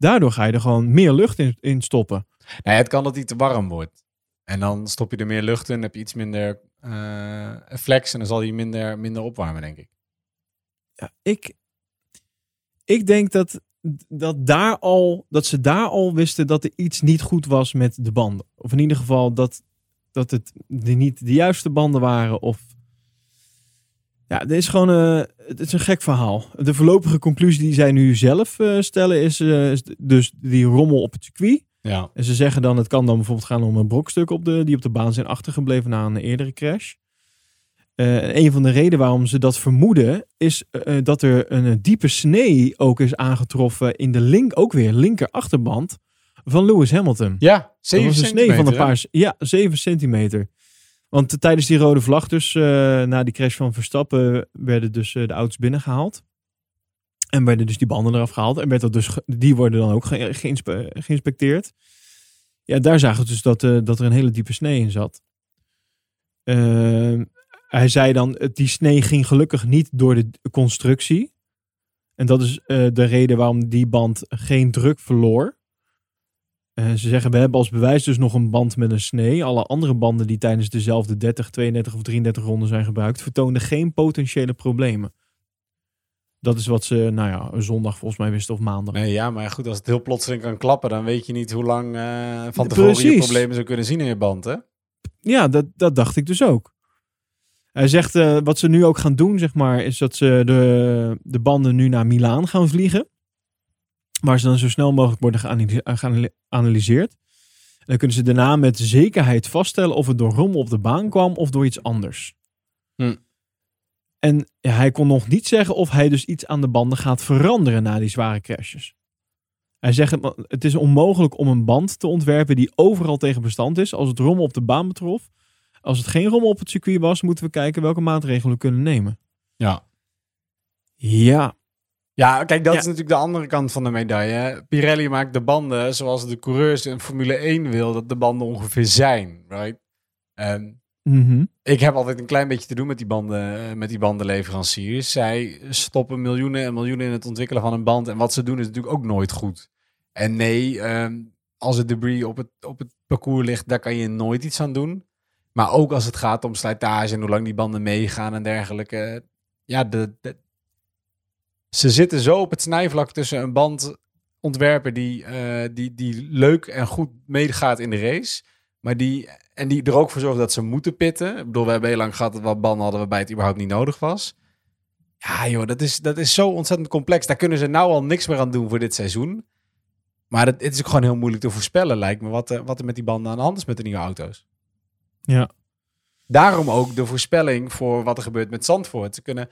Daardoor ga je er gewoon meer lucht in, in stoppen. Het kan dat hij te warm wordt. En dan stop je er meer lucht in, heb je iets minder uh, flex en dan zal hij minder, minder opwarmen, denk ik. Ja, ik, ik denk dat, dat, daar al, dat ze daar al wisten dat er iets niet goed was met de banden. Of in ieder geval dat, dat het niet de juiste banden waren. Of ja, dit is gewoon uh, het is een gek verhaal. De voorlopige conclusie die zij nu zelf uh, stellen is, uh, is, dus die rommel op het circuit. Ja. En ze zeggen dan, het kan dan bijvoorbeeld gaan om een brokstuk op de, die op de baan zijn achtergebleven na een eerdere crash. Uh, een van de redenen waarom ze dat vermoeden, is dat er een diepe snee ook is aangetroffen in de link, ook weer linker achterband van Lewis Hamilton. Ja, 7 dat was een snee van een paar, ja, 7 centimeter. Want tijdens die rode vlag, dus na die crash van Verstappen, werden dus de auto's binnengehaald. En werden dus die banden eraf gehaald. En werd dat dus, die worden dan ook ge geïnspe geïnspecteerd. Ja, daar zagen we dus dat, dat er een hele diepe snee in zat. Uh, hij zei dan, die snee ging gelukkig niet door de constructie. En dat is de reden waarom die band geen druk verloor. Uh, ze zeggen, we hebben als bewijs dus nog een band met een snee. Alle andere banden die tijdens dezelfde 30, 32 of 33 ronden zijn gebruikt, vertoonden geen potentiële problemen. Dat is wat ze, nou ja, zondag volgens mij wisten of maandag. Nee, ja, maar goed, als het heel plotseling kan klappen, dan weet je niet hoe lang uh, van tevoren Precies. je problemen zou kunnen zien in je band, hè? Ja, dat, dat dacht ik dus ook. Hij zegt, uh, wat ze nu ook gaan doen, zeg maar, is dat ze de, de banden nu naar Milaan gaan vliegen. Waar ze dan zo snel mogelijk worden geanalyseerd. En dan kunnen ze daarna met zekerheid vaststellen of het door rommel op de baan kwam of door iets anders. Hm. En ja, hij kon nog niet zeggen of hij dus iets aan de banden gaat veranderen na die zware crashes. Hij zegt, het is onmogelijk om een band te ontwerpen die overal tegen bestand is. Als het rommel op de baan betrof. Als het geen rommel op het circuit was, moeten we kijken welke maatregelen we kunnen nemen. Ja. Ja. Ja, kijk, dat ja. is natuurlijk de andere kant van de medaille. Pirelli maakt de banden zoals de coureurs in Formule 1 wil dat de banden ongeveer zijn, right? En Mm -hmm. Ik heb altijd een klein beetje te doen met die, banden, met die bandenleveranciers. Zij stoppen miljoenen en miljoenen in het ontwikkelen van een band. En wat ze doen is natuurlijk ook nooit goed. En nee, um, als het debris op het, op het parcours ligt, daar kan je nooit iets aan doen. Maar ook als het gaat om slijtage en hoe lang die banden meegaan en dergelijke. Ja, de, de- ze zitten zo op het snijvlak tussen een bandontwerper die, eh, die, die leuk en goed meegaat in de race. Maar die, en die er ook voor zorgt dat ze moeten pitten. Ik bedoel, we hebben heel lang gehad dat we wat banden hadden waarbij het überhaupt niet nodig was. Ja joh, dat is, dat is zo ontzettend complex. Daar kunnen ze nou al niks meer aan doen voor dit seizoen. Maar het, het is ook gewoon heel moeilijk te voorspellen, lijkt me, wat, er- wat er met die banden aan de hand is met de nieuwe auto's. Ja. Daarom ook de voorspelling voor wat er gebeurt met Zandvoort. Ze kunnen,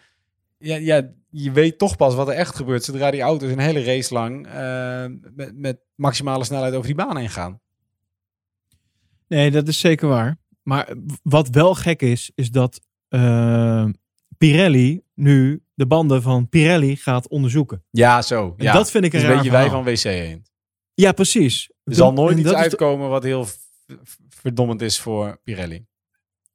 ja, ja, je weet toch pas wat er echt gebeurt zodra die auto's een hele race lang eh, met, met maximale snelheid over die baan heen gaan. Nee, dat is zeker waar. Maar wat wel gek is, is dat eh, Pirelli nu de banden van Pirelli gaat onderzoeken. Ja, zo. En Ja. dat vind ik een beetje wij van WC heen. Ja, precies. Er zal nooit en iets de- uitkomen wat heel verdommend is voor Pirelli.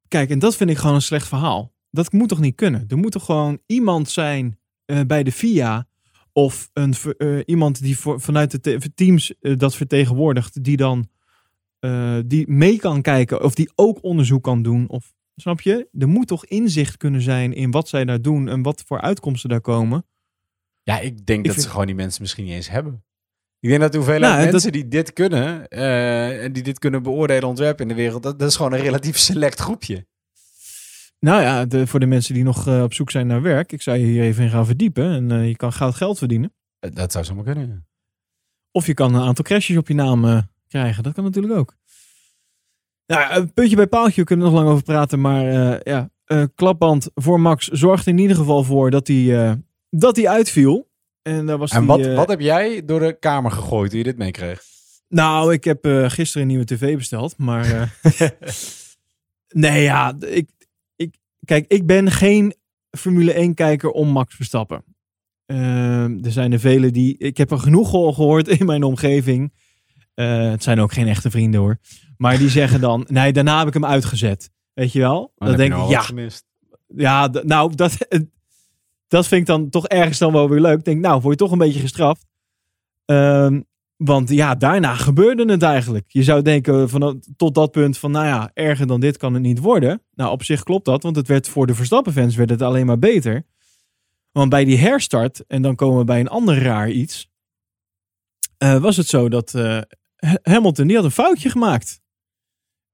Kijk, en dat vind ik gewoon een slecht verhaal. Dat moet toch niet kunnen? Er moet toch gewoon iemand zijn eh, bij de FIA of een, eh, iemand die voor, vanuit de te- teams eh, dat vertegenwoordigt, die dan die mee kan kijken of die ook onderzoek kan doen. Of, snap je? Er moet toch inzicht kunnen zijn in wat zij daar doen en wat voor uitkomsten daar komen. Ja, ik denk Ik dat vind- ze gewoon die mensen misschien niet eens hebben. Ik denk dat de hoeveelheid Nou, dat- mensen die dit kunnen, en die dit kunnen beoordelen ontwerpen in de wereld, dat, dat is gewoon een relatief select groepje. Nou ja, de, voor de mensen die nog eh, op zoek zijn naar werk, ik zou je hier even in gaan verdiepen en eh, je kan goud geld verdienen. Eh, Dat zou zomaar kunnen. ja. Of je kan een aantal crashes op je naam krijgen. Dat kan natuurlijk ook. Ja, een puntje bij paaltje, we kunnen er nog lang over praten. Maar eh, ja, klapband voor Max zorgde in ieder geval voor dat hij, dat hij uitviel. En, daar was En wat, wat heb jij door de kamer gegooid toen je dit meekreeg? Nou, ik heb gisteren een nieuwe tv besteld. Maar nee, ja, ik, kijk, ik ben geen Formule 1 kijker om Max Verstappen. Eh, er zijn er velen die, ik heb er genoeg al gehoord in mijn omgeving. Eh, het zijn ook geen echte vrienden hoor. Maar die zeggen dan, nee, daarna heb ik hem uitgezet. Weet je wel? Dan denk nou ik, ja, gemist. ja, nou, dat, dat vind ik dan toch ergens dan wel weer leuk. Ik denk, nou, word je toch een beetje gestraft. Ehm, want ja, daarna gebeurde het eigenlijk. Je zou denken van, dat- tot dat punt van, nou ja, erger dan dit kan het niet worden. Nou, op zich klopt dat, want het werd voor de Verstappen-fans werd het alleen maar beter. Want bij die herstart, en dan komen we bij een ander raar iets, eh, was het zo dat eh, Ha- Hamilton, die had een foutje gemaakt.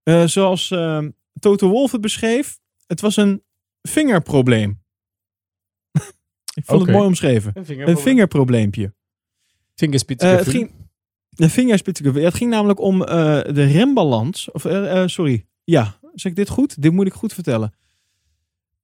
Eh, zoals ehm, Toto Wolff het beschreef, het was een vingerprobleem. Ik vond het mooi omschreven. Een vingerprobleempje. Vingerspitsen. Eh, het ging. De vingerspitsen. Ja, het ging namelijk om eh, de rembalans. Of, eh, sorry. Ja, zeg ik dit goed? Dit moet ik goed vertellen.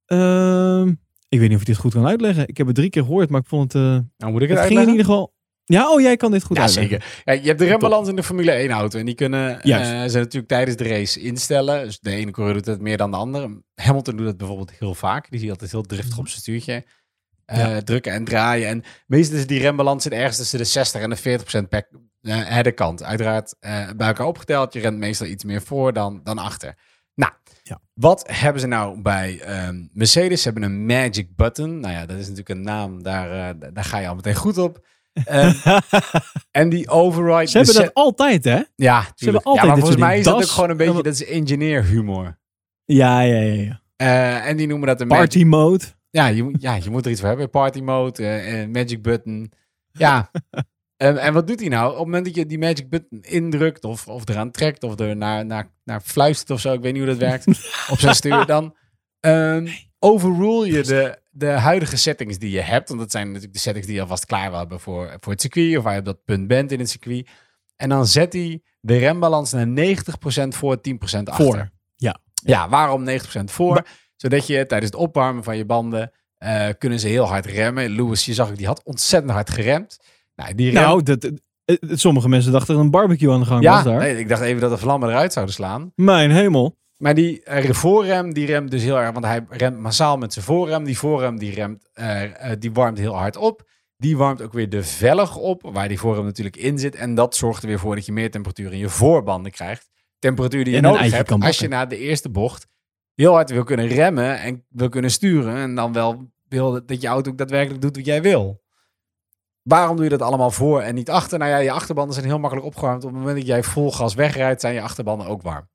Ehm, ik weet niet of ik dit goed kan uitleggen. Ik heb het drie keer gehoord, maar ik vond het. Nou, moet ik het, het ging in ieder geval. Ja, oh, jij kan dit goed Ja, uitleggen. zeker. Ja, je hebt de rembalans in de Formule 1 auto. En die kunnen eh, ze natuurlijk tijdens de race instellen. Dus de ene coureur doet het meer dan de andere. Hamilton doet het bijvoorbeeld heel vaak. Die zie je altijd heel driftig op zijn stuurtje. Eh, Ja. Drukken en draaien. En meestal is die rembalans zit ergens tussen de 60 en de 40% per eh, de kant. Uiteraard eh, bij elkaar opgeteld. Je rent meestal iets meer voor dan, dan achter. Nou, Ja. wat hebben ze nou bij ehm, Mercedes? Ze hebben een magic button. Nou ja, dat is natuurlijk een naam. Daar, eh, daar ga je al meteen goed op. Ehm, en die override... Ze hebben dat altijd, hè? ja, hebben tuurlijk. altijd ja, maar volgens mij is dat ook gewoon een beetje, Ja, dat is engineer-humor. Ja, ja, ja. ja. Eh, en die noemen dat een magic- Party mode. Ja je, moet- ja, je moet er iets voor hebben. Party mode, eh, eh, magic button. Ja. en, en wat doet hij nou? Op het moment dat je die magic button indrukt of, of eraan trekt of er naar, naar, naar fluistert of zo, ik weet niet hoe dat werkt, op zijn stuur, dan ehm overrule je de, de huidige settings die je hebt. Want dat zijn natuurlijk de settings die je alvast klaar wil hebben voor, voor het circuit of waar je op dat punt bent in het circuit. En dan zet hij de rembalans naar 90% voor, 10% achter. Voor. Ja. Ja, waarom 90% voor? Zodat je tijdens het opwarmen van je banden eh, kunnen ze heel hard remmen. Lewis, je zag ook, die had ontzettend hard geremd. Nou, die rem... Nou, dat, eh, eh, sommige mensen dachten dat een barbecue aan de gang ja, was daar. nee, ik dacht even dat de vlammen eruit zouden slaan. Mijn hemel. Maar die eh, voorrem, die remt dus heel erg, want hij remt massaal met zijn voorrem. Die voorrem, die, remt, die warmt heel hard op. Die warmt ook weer de velg op, waar die voorrem natuurlijk in zit. En dat zorgt er weer voor dat je meer temperatuur in je voorbanden krijgt. Temperatuur die je En nodig hebt als je na de eerste bocht heel hard wil kunnen remmen en wil kunnen sturen. En dan wel wil dat je auto ook daadwerkelijk doet wat jij wil. Waarom doe je dat allemaal voor en niet achter? Nou ja, je achterbanden zijn heel makkelijk opgewarmd. Op het moment dat jij vol gas wegrijdt, zijn je achterbanden ook warm.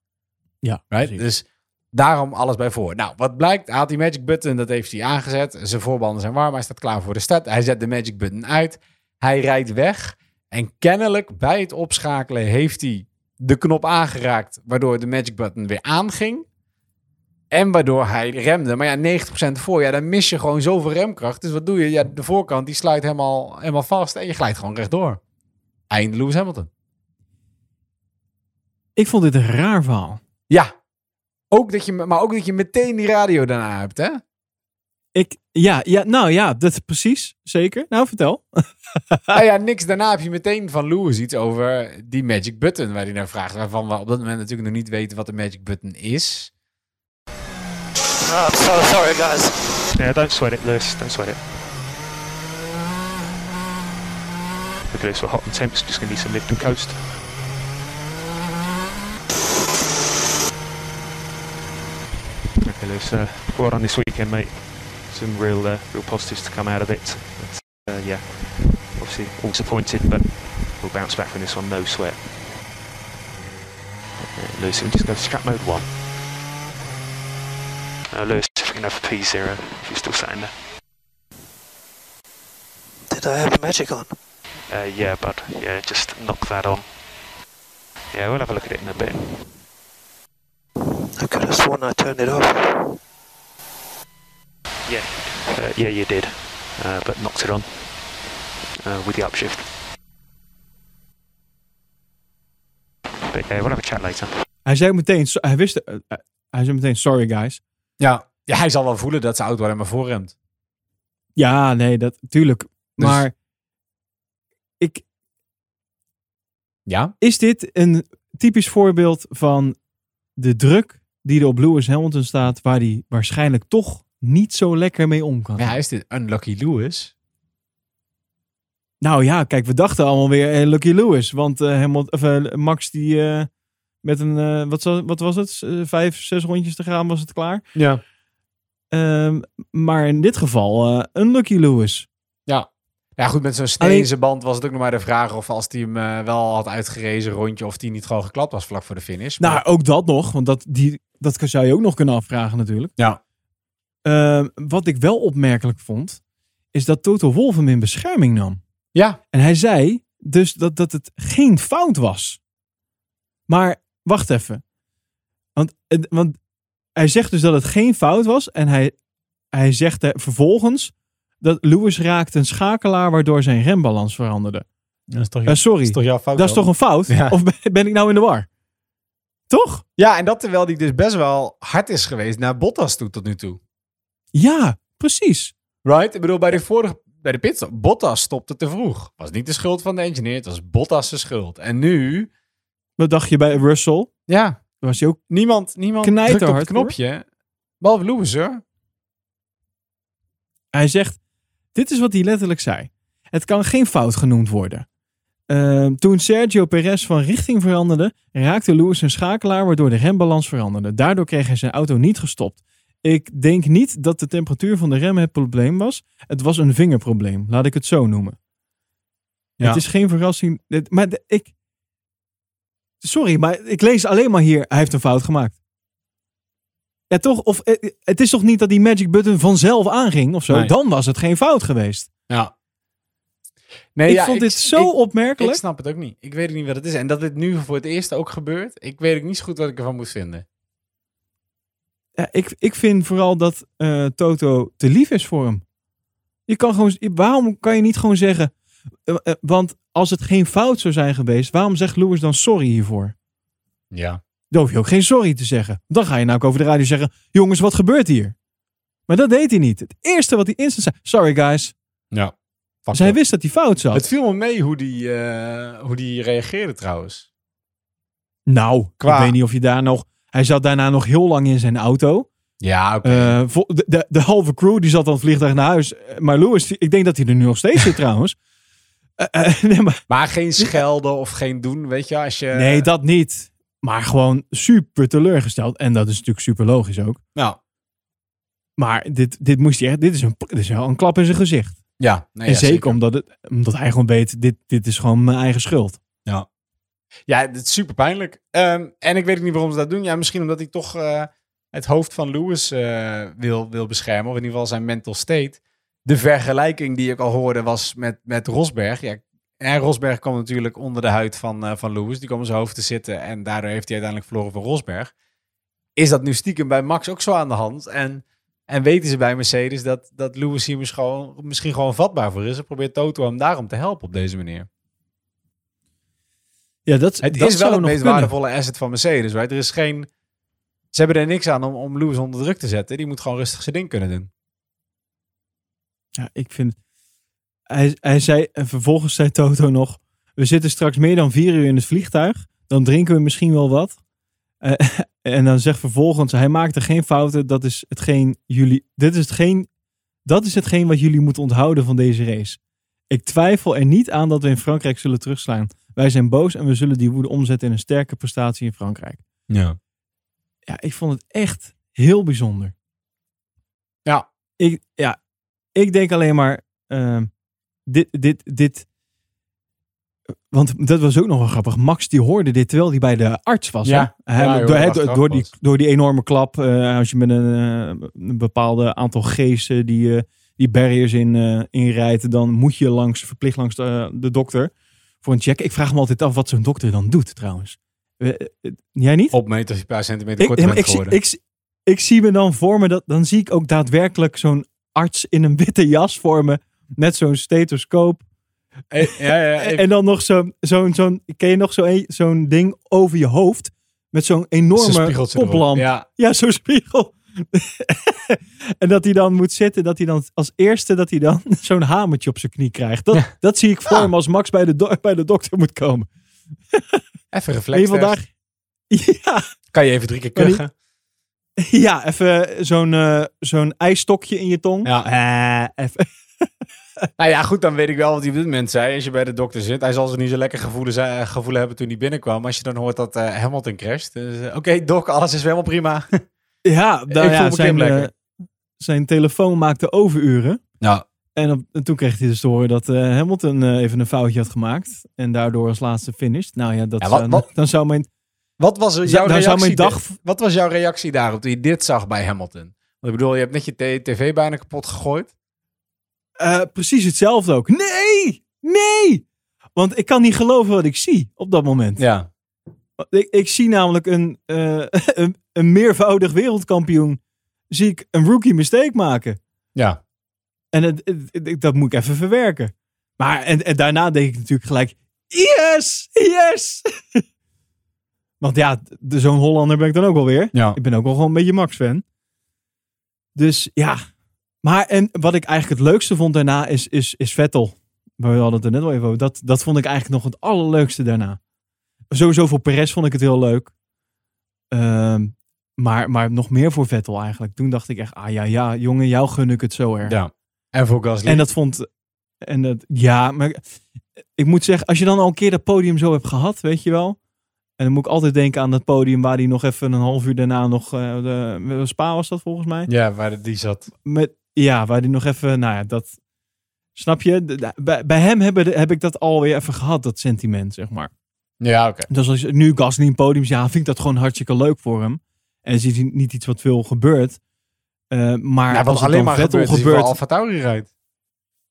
Ja, Right? Dus Daarom alles bij voor. Nou, wat blijkt? Hij had die magic button, dat heeft hij aangezet. Zijn voorbanden zijn warm, hij staat klaar voor de start. Hij zet de magic button uit. Hij rijdt weg. En kennelijk bij het opschakelen heeft hij de knop aangeraakt, waardoor de magic button weer aanging. En waardoor hij remde. Maar ja, 90% voor, ja, dan mis je gewoon zoveel remkracht. Dus wat doe je? Ja, de voorkant die sluit helemaal, helemaal vast en je glijdt gewoon rechtdoor. Einde Lewis Hamilton. Ik vond dit een raar verhaal. Ja. Ook dat je, maar ook dat je meteen die radio daarna hebt, hè? Ik, ja, ja, nou ja, dat precies. Zeker. Nou, vertel. nou ja, niks. Daarna heb je meteen van Lewis iets over die magic button waar hij naar vraagt. Waarvan we op dat moment natuurlijk nog niet weten wat de magic button is. Oh, I'm so sorry, guys. Yeah, don't sweat it, Lewis. Don't sweat it. Look at this, we're hot and temps. Just gonna need some lift and coast. Okay, Lewis. Uh, well on this weekend, mate. Some real, uh, real positives to come out of it. But, uh, yeah, obviously all disappointed, but we'll bounce back from this one. No sweat. Uh, Lewis, we'll just go strap mode one. Uh, Lewis, if we can have P0, if you're still sat in there. Did I have magic on? Uh, yeah, bud. Yeah, just knock that on. Yeah, we'll have a look at it in a bit. I could have sworn I turned it off. Yeah, uh, yeah, you did, uh, but knocked it on uh, with the upshift. But yeah, we'll have a chat later. Hij zei meteen, so- hij wist, eh, eh, hij zei meteen, sorry guys. Ja. ja, hij zal wel voelen dat zijn auto alleen maar voorremt. Ja, nee, dat tuurlijk. Dus- Maar ik, Ja? is dit een typisch voorbeeld van de druk die er op Lewis Hamilton staat, waar hij waarschijnlijk toch niet zo lekker mee om kan? Ja, hij is dit Unlucky Lewis. Nou ja, kijk, we dachten allemaal weer eh, Lucky Lewis, want eh, Hamilton, of, eh, Max die met een, eh, wat, wat was het, Eh, vijf, zes rondjes te gaan was het klaar. Ja. Ehm, maar in dit geval eh Unlucky Lewis. Ja. Ja, goed, met zo'n snee band was het ook nog maar de vraag of als hij hem wel had uitgerezen rondje, of die niet gewoon geklapt was vlak voor de finish. Maar- Nou, ook dat nog, want dat, die, dat zou je ook nog kunnen afvragen natuurlijk. Ja. Ehm, wat ik wel opmerkelijk vond, is dat Toto Wolff hem in bescherming nam. Ja. En hij zei dus dat, dat het geen fout was. Maar wacht even. Want, want hij zegt dus dat het geen fout was. En hij, hij zegt er vervolgens dat Lewis raakte een schakelaar waardoor zijn rembalans veranderde. Dat is toch, Eh, sorry, dat is toch jouw fout? dat is toch een fout? Ja. Of ben, ben ik nou in de war? Toch? Ja, en dat terwijl hij dus best wel hard is geweest naar Bottas toe tot nu toe. Ja, precies. Right? Ik bedoel, bij de vorige, bij de pitstop, Bottas stopte te vroeg. Was niet de schuld van de engineer, het was Bottas' schuld. En nu, Wat dacht je bij Russell? ja, was hij ook niemand, niemand drukt op het knopje. Behalve Lewis, hoor. Hij zegt, dit is wat hij letterlijk zei. Het kan geen fout genoemd worden. Ehm, toen Sergio Perez van richting veranderde, raakte Lewis een schakelaar waardoor de rembalans veranderde. Daardoor kreeg hij zijn auto niet gestopt. Ik denk niet dat de temperatuur van de rem het probleem was. Het was een vingerprobleem, laat ik het zo noemen. Ja. Het is geen verrassing. Maar de- ik. Sorry, maar ik lees alleen maar hier. Hij heeft een fout gemaakt. Ja, toch? Of eh, het is toch niet dat die magic button vanzelf aanging of zo? Nee. Dan was het geen fout geweest. Ja. Nee, ik ja, vond dit zo ik- opmerkelijk. Ik snap het ook niet. Ik weet ook niet wat het is. En dat dit nu voor het eerst ook gebeurt, ik weet ook niet zo goed wat ik ervan moet vinden. Ja, ik, ik vind vooral dat eh, Toto te lief is voor hem. Je kan gewoon, waarom kan je niet gewoon zeggen... eh, want als het geen fout zou zijn geweest, waarom zegt Lewis dan sorry hiervoor? Ja. Dan hoef je ook geen sorry te zeggen. Dan ga je nou ook over de radio zeggen: jongens, wat gebeurt hier? Maar dat deed hij niet. Het eerste wat hij instant zei: sorry guys. Ja. Dus hij wist dat hij fout zat. Het viel me mee hoe die, eh, hoe die reageerde trouwens. Nou, Qua- ik weet niet of je daar nog. Hij zat daarna nog heel lang in zijn auto. Ja, oké. Eh, de, de, de halve crew die zat aan het vliegtuig naar huis. Maar Lewis, ik denk dat hij er nu nog steeds zit trouwens. Eh, eh, nee, maar, maar geen schelden of geen doen, weet je, als je... nee, dat niet. Maar gewoon super teleurgesteld. En dat is natuurlijk super logisch ook. Nou, Maar dit, dit moest hij echt. Dit is, een, dit is wel een klap in zijn gezicht. ja. Nee, en ja, zeker, Omdat, het, omdat hij gewoon weet: dit, dit is gewoon mijn eigen schuld. Ja, het is super pijnlijk. Ehm, en ik weet niet waarom ze dat doen. Ja, misschien omdat hij toch... eh, het hoofd van Lewis wil, wil beschermen. Of in ieder geval zijn mental state. De vergelijking die ik al hoorde was met, met Rosberg. Ja, en Rosberg kwam natuurlijk onder de huid van, eh, van Lewis. Die kwam in zijn hoofd te zitten. En daardoor heeft hij uiteindelijk verloren van Rosberg. Is dat nu stiekem bij Max ook zo aan de hand? En, en weten ze bij Mercedes dat, dat Lewis hier misschien gewoon, misschien gewoon vatbaar voor is? En probeert Toto hem daarom te helpen op deze manier. Ja, dat, Het dat is wel het meest kunnen. waardevolle asset van Mercedes. Right? Er is geen... Ze hebben er niks aan om, om Lewis onder druk te zetten. Die moet gewoon rustig zijn ding kunnen doen. Ja, ik vind. Hij, hij zei, en vervolgens zei Toto nog: We zitten straks meer dan vier uur in het vliegtuig. Dan drinken we misschien wel wat. Eh, en dan zegt vervolgens: Hij maakte geen fouten. Dat is hetgeen jullie. Dit is hetgeen. Dat is hetgeen wat jullie moeten onthouden van deze race. Ik twijfel er niet aan dat we in Frankrijk zullen terugslaan. Wij zijn boos en we zullen die woede omzetten in een sterke prestatie in Frankrijk. Ja. Ja, ik vond het echt heel bijzonder. Ja. Ik, ja, ik denk alleen maar, ehm, dit, dit, dit. Want dat was ook nog wel grappig. Max die hoorde dit terwijl hij bij de arts was. Ja. hè? Ja, door, door, die, door die enorme klap. eh, als je met een, eh, een bepaalde aantal geesten die, eh, die barriers in, inrijdt, dan moet je langs, verplicht langs de, de dokter voor een check. Ik vraag me altijd af wat zo'n dokter dan doet trouwens. Jij niet? Opmeten als je een paar centimeter Ik, korter bent ik, geworden. ik, zie- ik zie me dan voor me, dat, dan zie ik ook daadwerkelijk zo'n arts in een witte jas voor me. Met zo'n stethoscoop. Eh, ja, ja, En, dan nog zo'n, zo'n, zo'n ken je nog zo een- zo'n ding over je hoofd? Met zo'n Zo'n enorme koplamp. Ja. Ja, zo'n spiegel. en dat hij dan moet zitten, dat hij dan als eerste dat hij dan zo'n hamertje op zijn knie krijgt. Dat, dat zie ik voor Ja. me als Max bij de, do- bij de dokter moet komen. Even En reflex. vandaag. Ja, Kan je even drie keer kuchen? Ja, even zo'n eh, zo'n ijsstokje in je tong. Ja. Eh, even. Nou ja, goed, dan weet ik wel wat hij op dit moment zei. Als je bij de dokter zit, hij zal zich niet zo lekker gevoelen, zijn- gevoelen hebben toen hij binnenkwam. Als je dan hoort dat eh, Hamilton crasht. Dus, eh, Oké, doc, alles is helemaal prima. Ja, nou Ik ja, voel zijn, lekker. eh, zijn telefoon maakte overuren. Ja. En, op- en toen kreeg hij dus te horen dat eh, Hamilton eh, even een foutje had gemaakt. En daardoor als laatste finished. Nou ja, dat Ja, wat- zou- wat- dan zou mijn... Wat was jouw zou reactie? mijn dag- da- Wat was jouw reactie daarop toen je dit zag bij Hamilton? Want ik bedoel, je hebt net je tv bijna kapot gegooid. eh, precies hetzelfde ook. Nee! Nee! Want ik kan niet geloven wat ik zie op dat moment. Ja. Ik, ik zie namelijk een, eh, een, een meervoudig wereldkampioen. Zie ik een rookie mistake maken. Ja. En het, het- het- dat moet ik even verwerken. Maar en, en daarna denk ik natuurlijk gelijk: yes! Yes! Want ja, zo'n Hollander ben ik dan ook wel weer. Ja. Ik ben ook wel gewoon een beetje Max-fan. Dus ja. Maar en wat ik eigenlijk het leukste vond daarna is, is, is Vettel. We hadden het er net al even over. Dat, dat vond ik eigenlijk nog het allerleukste daarna. Sowieso voor Perez vond ik het heel leuk. Ehm, maar, maar nog meer voor Vettel eigenlijk. Toen dacht ik echt, ah ja, ja, jongen, jou gun ik het zo erg. ja. En voor Gasly. En dat vond. En dat, ja, maar ik moet zeggen, als je dan al een keer dat podium zo hebt gehad, weet je wel. En dan moet ik altijd denken aan dat podium waar hij nog even een half uur daarna nog. eh, de, Spa was dat volgens mij? Ja, waar die zat. Met, ja, waar hij nog even. Nou ja, dat. Snap je? De- de- bij, bij hem hebben, de- heb ik dat alweer even gehad, dat sentiment, zeg maar. Ja, oké. Dus als nu Gasly in podiums, ja, vind ik dat gewoon hartstikke leuk voor hem. En het is niet iets wat veel gebeurt. Eh, maar Ja, als het alleen maar Vettel gebeurt, gebeurt, Alfa Tauri rijdt.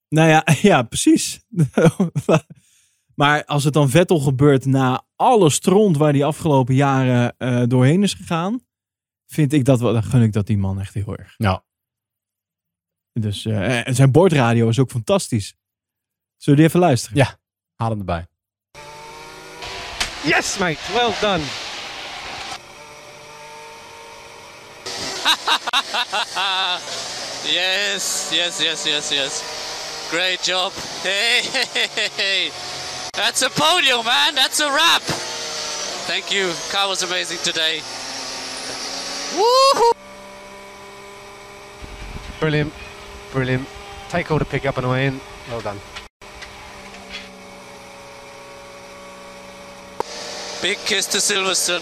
nou ja, ja, precies. Maar als het dan Vettel gebeurt na alle stront waar die afgelopen jaren eh, doorheen is gegaan, vind ik dat wel, dan gun ik dat die man echt heel erg. Ja. Dus, eh, en zijn bordradio is ook fantastisch. Zullen we die even luisteren? Ja, haal hem erbij. Yes, mate. Well done. yes, yes, yes, yes, yes. Great job. Hey, hey, hey, hey. That's a podium, man. That's a wrap. Thank you. Car was amazing today. Woohoo! Brilliant. Brilliant. Take all the pick up and away in. Well done. Big kiss to Silverstone.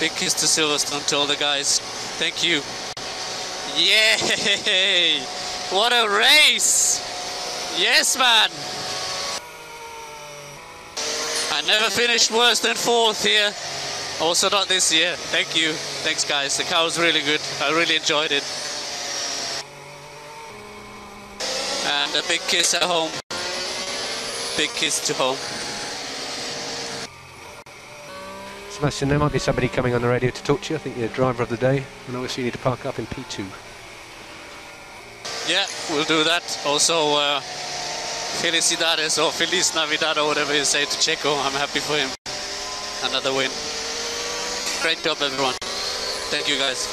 Big kiss to Silverstone to all the guys. Thank you. Yay! What a race! Yes, man! I never finished worse than fourth here Also not this year. Thank you. Thanks, guys. The car was really good. I really enjoyed it. And a big kiss at home. Big kiss to home. Sebastian, there might be somebody coming on the radio to talk to you. I think you're driver of the day. And obviously you need to park up in P2. Yeah, we'll do that. Also, uh, Felicidades or Feliz Navidad or whatever you say to Checo. I'm happy for him. Another win. Great job, everyone. Thank you, guys.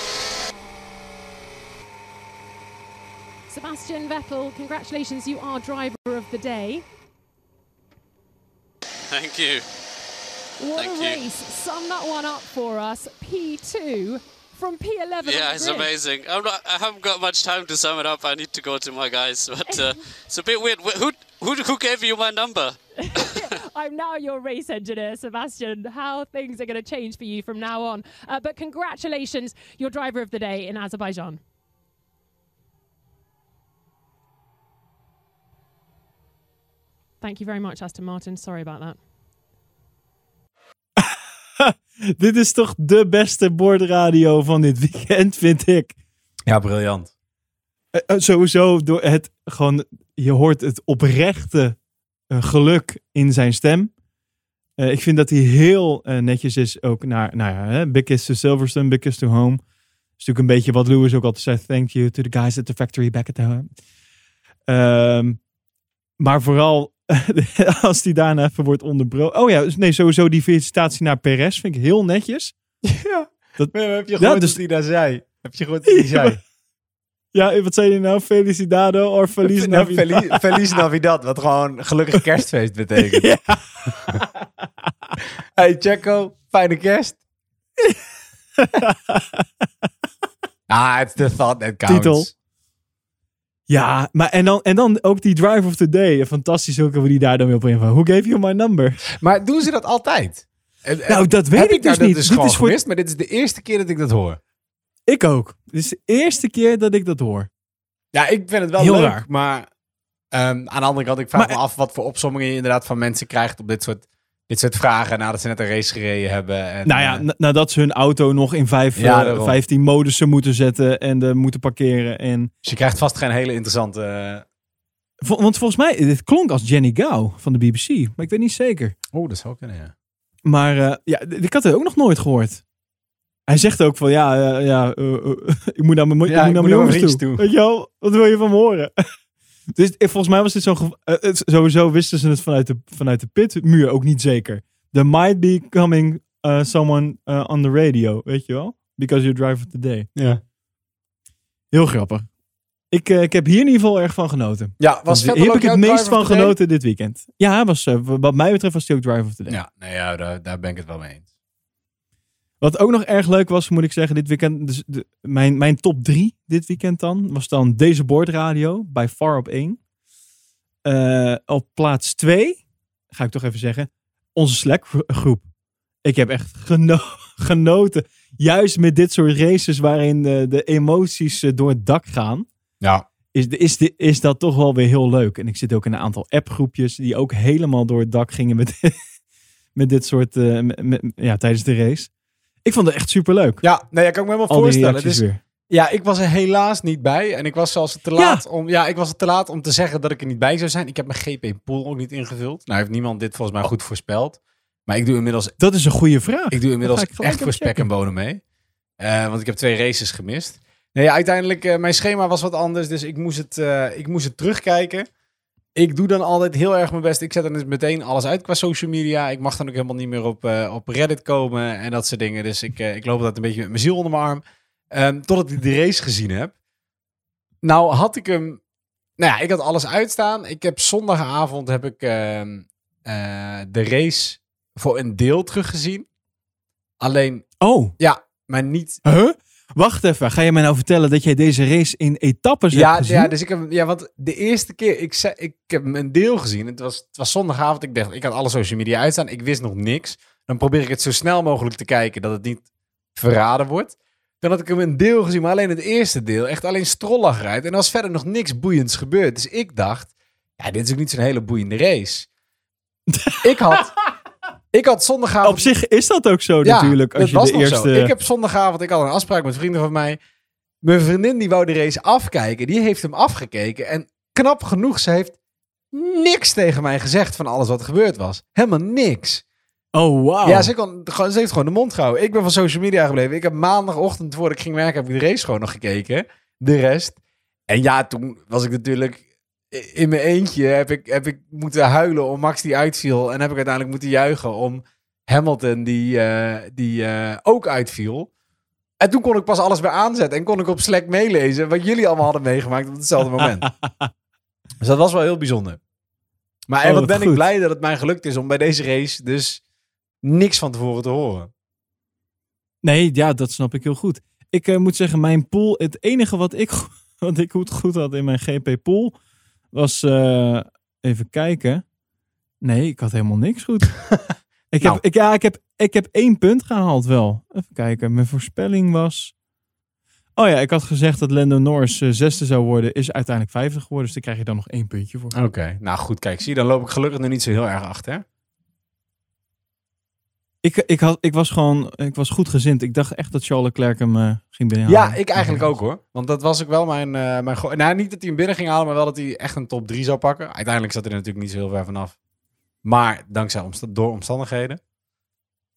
Sebastian Vettel, congratulations, you are driver of the day. Thank you. What Thank a you. race. Sum that one up for us. P2 from P11. Yeah, it's amazing. I'm not, I haven't got much time to sum it up. I need to go to my guys, but uh, it's a bit weird. Who, who, who gave you my number? I'm now your race engineer, Sebastian. How things are going to change for you from now on. Uh, but congratulations, you're driver of the day in Azerbaijan. Thank you very much, Aston Martin. Sorry about that. Dit is toch de beste bordradio van dit weekend, vind ik. Ja, briljant. Eh, sowieso door het gewoon, je hoort het oprechte eh, geluk in zijn stem. Eh, ik vind dat hij heel eh, netjes is ook naar, nou ja, hè, Big Kiss to Silverstone, Big Kiss to Home. is natuurlijk een beetje wat Lewis ook altijd zei. Thank you to the guys at the factory back at the home. Ehm, maar vooral als die daarna even wordt onderbroken. Oh ja, dus nee, sowieso die felicitatie naar Perez vind ik heel netjes. Ja. Dat, heb je Ja, gehoord dus- wat hij daar zei? Heb je gehoord wat hij zei? Ja, wat zei je nou? Felicidado or Feliz Nou, Navidad? Feliz, Feliz Navidad, wat gewoon gelukkig kerstfeest betekent. hey Checo, fijne kerst. ah, it's the thought that counts. Titel. Ja, maar en dan, en dan ook die drive of the day. Fantastisch hoe die daar dan weer op in van. Who gave you my number? Maar doen ze dat altijd? En- en- Nou, dat weet ik dus nou niet. Dat is Dit gewoon is voor- gemist, maar dit is de eerste keer dat ik dat hoor. Ik ook. Dit is de eerste keer dat ik dat hoor. Ja, ik vind het wel Heel leuk, raar. maar ehm, aan de andere kant, ik vraag Maar- me af wat voor opsommingen je inderdaad van mensen krijgt op dit soort, dit soort vragen nadat ze net een race gereden hebben. En, nou ja, eh, na- nadat ze hun auto nog in vijf, Ja, eh, daarom. 15 modussen moeten zetten en eh, moeten parkeren. En, dus je krijgt vast geen hele interessante... eh, Vol- want volgens mij, dit klonk als Jenny Gao van de BBC. Maar ik weet niet zeker. Oeh, dat zou kunnen, ja. Maar eh, ja, ik had het ook nog nooit gehoord. Hij zegt ook van ja, ja eh, eh, ik moet naar mijn, Ja, ik ik moet naar mijn jongens toe. toe. Weet je wel, wat wil je van me horen? dus volgens mij was dit zo'n... eh, het- sowieso wisten ze het vanuit de, vanuit de pitmuur ook niet zeker. There might be coming uh, someone uh, on the radio, weet je wel? Because you drive of the day. Ja. Heel grappig. Ik, ik heb hier in ieder geval erg van genoten. Ja, was Hier heb ook ik het meest van genoten dit weekend. Ja, was, wat mij betreft was hij ook driver of the day. Ja, nee, ja daar, daar ben ik het wel mee eens. Wat ook nog erg leuk was, moet ik zeggen, dit weekend. Dus de, mijn, mijn top drie dit weekend dan. Was dan deze boordradio. Bij far op één. Eh, op plaats twee. Ga ik toch even zeggen. Onze Slack groep. Ik heb echt geno- genoten. Juist met dit soort races waarin de, de emoties eh, door het dak gaan. Ja. Is, is, is dat toch wel weer heel leuk. En ik zit ook in een aantal appgroepjes die ook helemaal door het dak gingen met, met dit soort, eh, met- ja, tijdens de race. Ik vond het echt super leuk. Ja, nee, ik kan me helemaal Al voorstellen. Dus, weer. ja, ik was er helaas niet bij. En ik was zelfs te laat, om, ja, ik was te laat om te zeggen dat ik er niet bij zou zijn. Ik heb mijn GP-pool ook niet ingevuld. Nou heeft niemand dit volgens mij goed voorspeld. Maar ik doe inmiddels, Dat is een goede vraag. ik doe inmiddels ik echt voor spek en bonen mee. Eh, want ik heb twee races gemist. Nee, ja, uiteindelijk, eh, mijn schema was wat anders. Dus ik moest, het, eh, ik moest het terugkijken. Ik doe dan altijd heel erg mijn best. Ik zet dan dus meteen alles uit qua social media. Ik mag dan ook helemaal niet meer op, eh, op Reddit komen en dat soort dingen. Dus ik, eh, ik loop dat een beetje met mijn ziel onder mijn arm. Ehm, totdat ik de race gezien heb. Nou had ik hem... Nou ja, ik had alles uitstaan. Ik heb zondagavond heb ik ehm, eh, de race voor een deel teruggezien. Alleen, Oh, ja, maar niet... huh? Wacht even. Ga je mij nou vertellen dat jij deze race in etappes hebt Ja, gezien? ja, dus ik heb, ja, want de eerste keer, ik, zei, ik heb een deel gezien. Het was, het was zondagavond. Ik dacht, ik had alle social media uitstaan. Ik wist nog niks. Dan probeer ik het zo snel mogelijk te kijken dat het niet verraden wordt. Dan had ik hem een deel gezien, maar alleen het eerste deel. Echt alleen Stroll lag eruit. En er was verder nog niks boeiends gebeurd. Dus ik dacht, ja, dit is ook niet zo'n hele boeiende race. ik had, Ik had zondagavond... Op zich is dat ook zo Ja, natuurlijk. Als dat je was de eerste... zo. Ik heb zondagavond, ik had een afspraak met vrienden van mij. Mijn vriendin die wou de race afkijken. Die heeft hem afgekeken. En knap genoeg, ze heeft niks tegen mij gezegd van alles wat er gebeurd was. Helemaal niks. Oh, wauw. Ja, ze, kon, gewoon- ze heeft gewoon de mond gehouden. Ik ben van social media gebleven. Ik heb maandagochtend voordat ik ging werken, heb ik de race gewoon nog gekeken. De rest. En ja, toen was ik natuurlijk in mijn eentje. Heb ik, heb ik moeten huilen om Max die uitviel. En heb ik uiteindelijk moeten juichen om Hamilton die, eh, die eh, ook uitviel. En toen kon ik pas alles weer aanzetten. En kon ik op Slack meelezen wat jullie allemaal hadden meegemaakt op hetzelfde moment. dus dat was wel heel bijzonder. Maar en Oh, wat wat ben ik blij dat het mij gelukt is om bij deze race dus niks van tevoren te horen. Nee, ja, dat snap ik heel goed. Ik eh, moet zeggen, mijn pool, het enige wat ik, wat ik goed, goed had in mijn GP-pool, was, eh, even kijken. Nee, ik had helemaal niks goed. ik, heb, Nou. ik, ja, ik, heb, ik heb één punt gehaald wel. Even kijken, mijn voorspelling was... Oh ja, ik had gezegd dat Lando Norris eh, zesde zou worden, is uiteindelijk vijfde geworden. Dus daar krijg je dan nog één puntje voor. Oké, nou goed, kijk, zie je, dan loop ik gelukkig nog niet zo heel erg achter. Ik, ik, had, ik was gewoon, ik was goed gezind. Ik dacht echt dat Charles Leclerc hem eh, ging binnenhalen. Ja, ik eigenlijk ook hoor. Want dat was ook wel mijn... eh, mijn nou, niet dat hij hem binnen ging halen, maar wel dat hij echt een top 3 zou pakken. Uiteindelijk zat hij er natuurlijk niet zo heel ver vanaf. Maar dankzij door omstandigheden.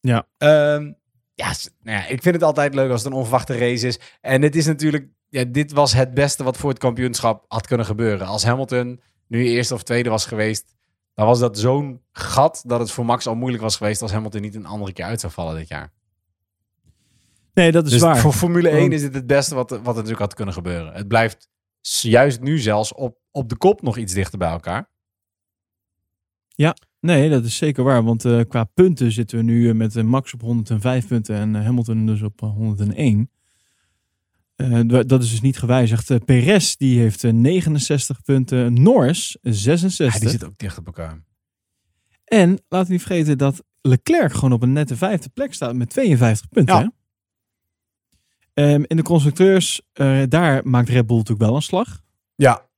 Ja. Ehm, ja, nou ja, ik vind het altijd leuk als het een onverwachte race is. En het is natuurlijk... Ja, dit was het beste wat voor het kampioenschap had kunnen gebeuren. Als Hamilton nu eerste of tweede was geweest... dan was dat zo'n gat dat het voor Max al moeilijk was geweest... als Hamilton niet een andere keer uit zou vallen dit jaar. Nee, dat is dus waar. voor Formule 1 Want- is dit het beste wat, wat er natuurlijk had kunnen gebeuren. Het blijft juist nu zelfs op, op de kop nog iets dichter bij elkaar. Ja, nee, dat is zeker waar. Want eh, qua punten zitten we nu eh, met eh, Max op 105 punten en Hamilton dus op eh, 101. Eh, dat is dus niet gewijzigd. Eh, Perez die heeft eh, 69 punten. Norris 66. Ja, die zit ook dicht op elkaar. En laten we niet vergeten dat Leclerc gewoon op een nette vijfde plek staat met 52 punten. Ja. hè? Ehm, in de constructeurs, eh, daar maakt Red Bull natuurlijk wel een slag. Ja.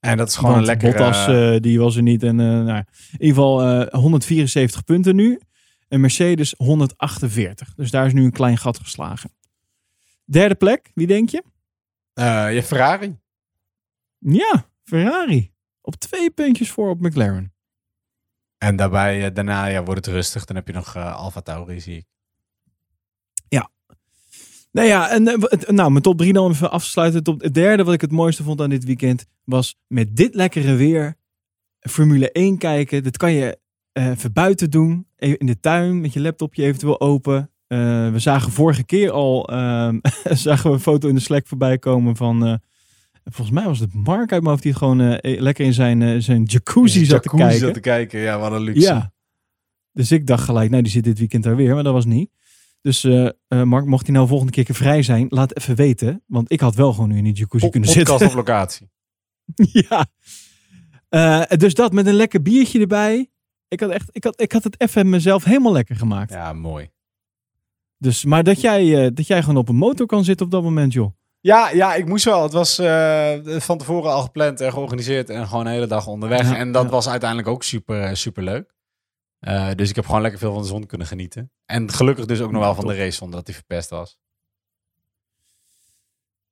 En dat is gewoon Want een lekkere... Bottas, eh, die was er niet. En, eh, nou, in ieder geval eh, 174 punten nu. En Mercedes 148. Dus daar is nu een klein gat geslagen. Derde plek, wie denk je? eh, je Ferrari. Ja, Ferrari. Op twee puntjes voor op McLaren. En daarbij, eh, daarna ja, wordt het rustig. Dan heb je nog eh Alfa Tauri, zie ik. Nou ja, en nou, mijn top 3 dan even afsluiten. Top, het derde wat ik het mooiste vond aan dit weekend was met dit lekkere weer Formule 1 kijken. Dat kan je even buiten doen, even in de tuin met je laptopje eventueel open. Eh, we zagen vorige keer al ehm, zagen we een foto in de Slack voorbij komen van. eh, volgens mij was het Mark uit mijn hoofd die gewoon eh, lekker in zijn, zijn jacuzzi zat te Jacuzzi kijken. zat te kijken. Ja, wat een luxe. Ja. Dus ik dacht gelijk, nou die zit dit weekend daar weer, maar dat was niet. Dus Mark, mocht hij nou volgende keer vrij zijn, laat even weten. Want ik had wel gewoon nu in die jacuzzi kunnen Podcast zitten. op locatie. ja. Dus dat met een lekker biertje erbij. Ik had, echt, ik had, ik had het even mezelf helemaal lekker gemaakt. Ja, mooi. Dus, maar dat jij, eh, dat jij gewoon op een motor kan zitten op dat moment, joh. Ja, ja, ik moest wel. Het was eh, van tevoren al gepland en georganiseerd en gewoon een hele dag onderweg. Ja, en dat ja. was uiteindelijk ook super, eh, super leuk. Dus ik heb gewoon lekker veel van de zon kunnen genieten. En gelukkig dus ook nog wel van de race zonder dat die verpest was.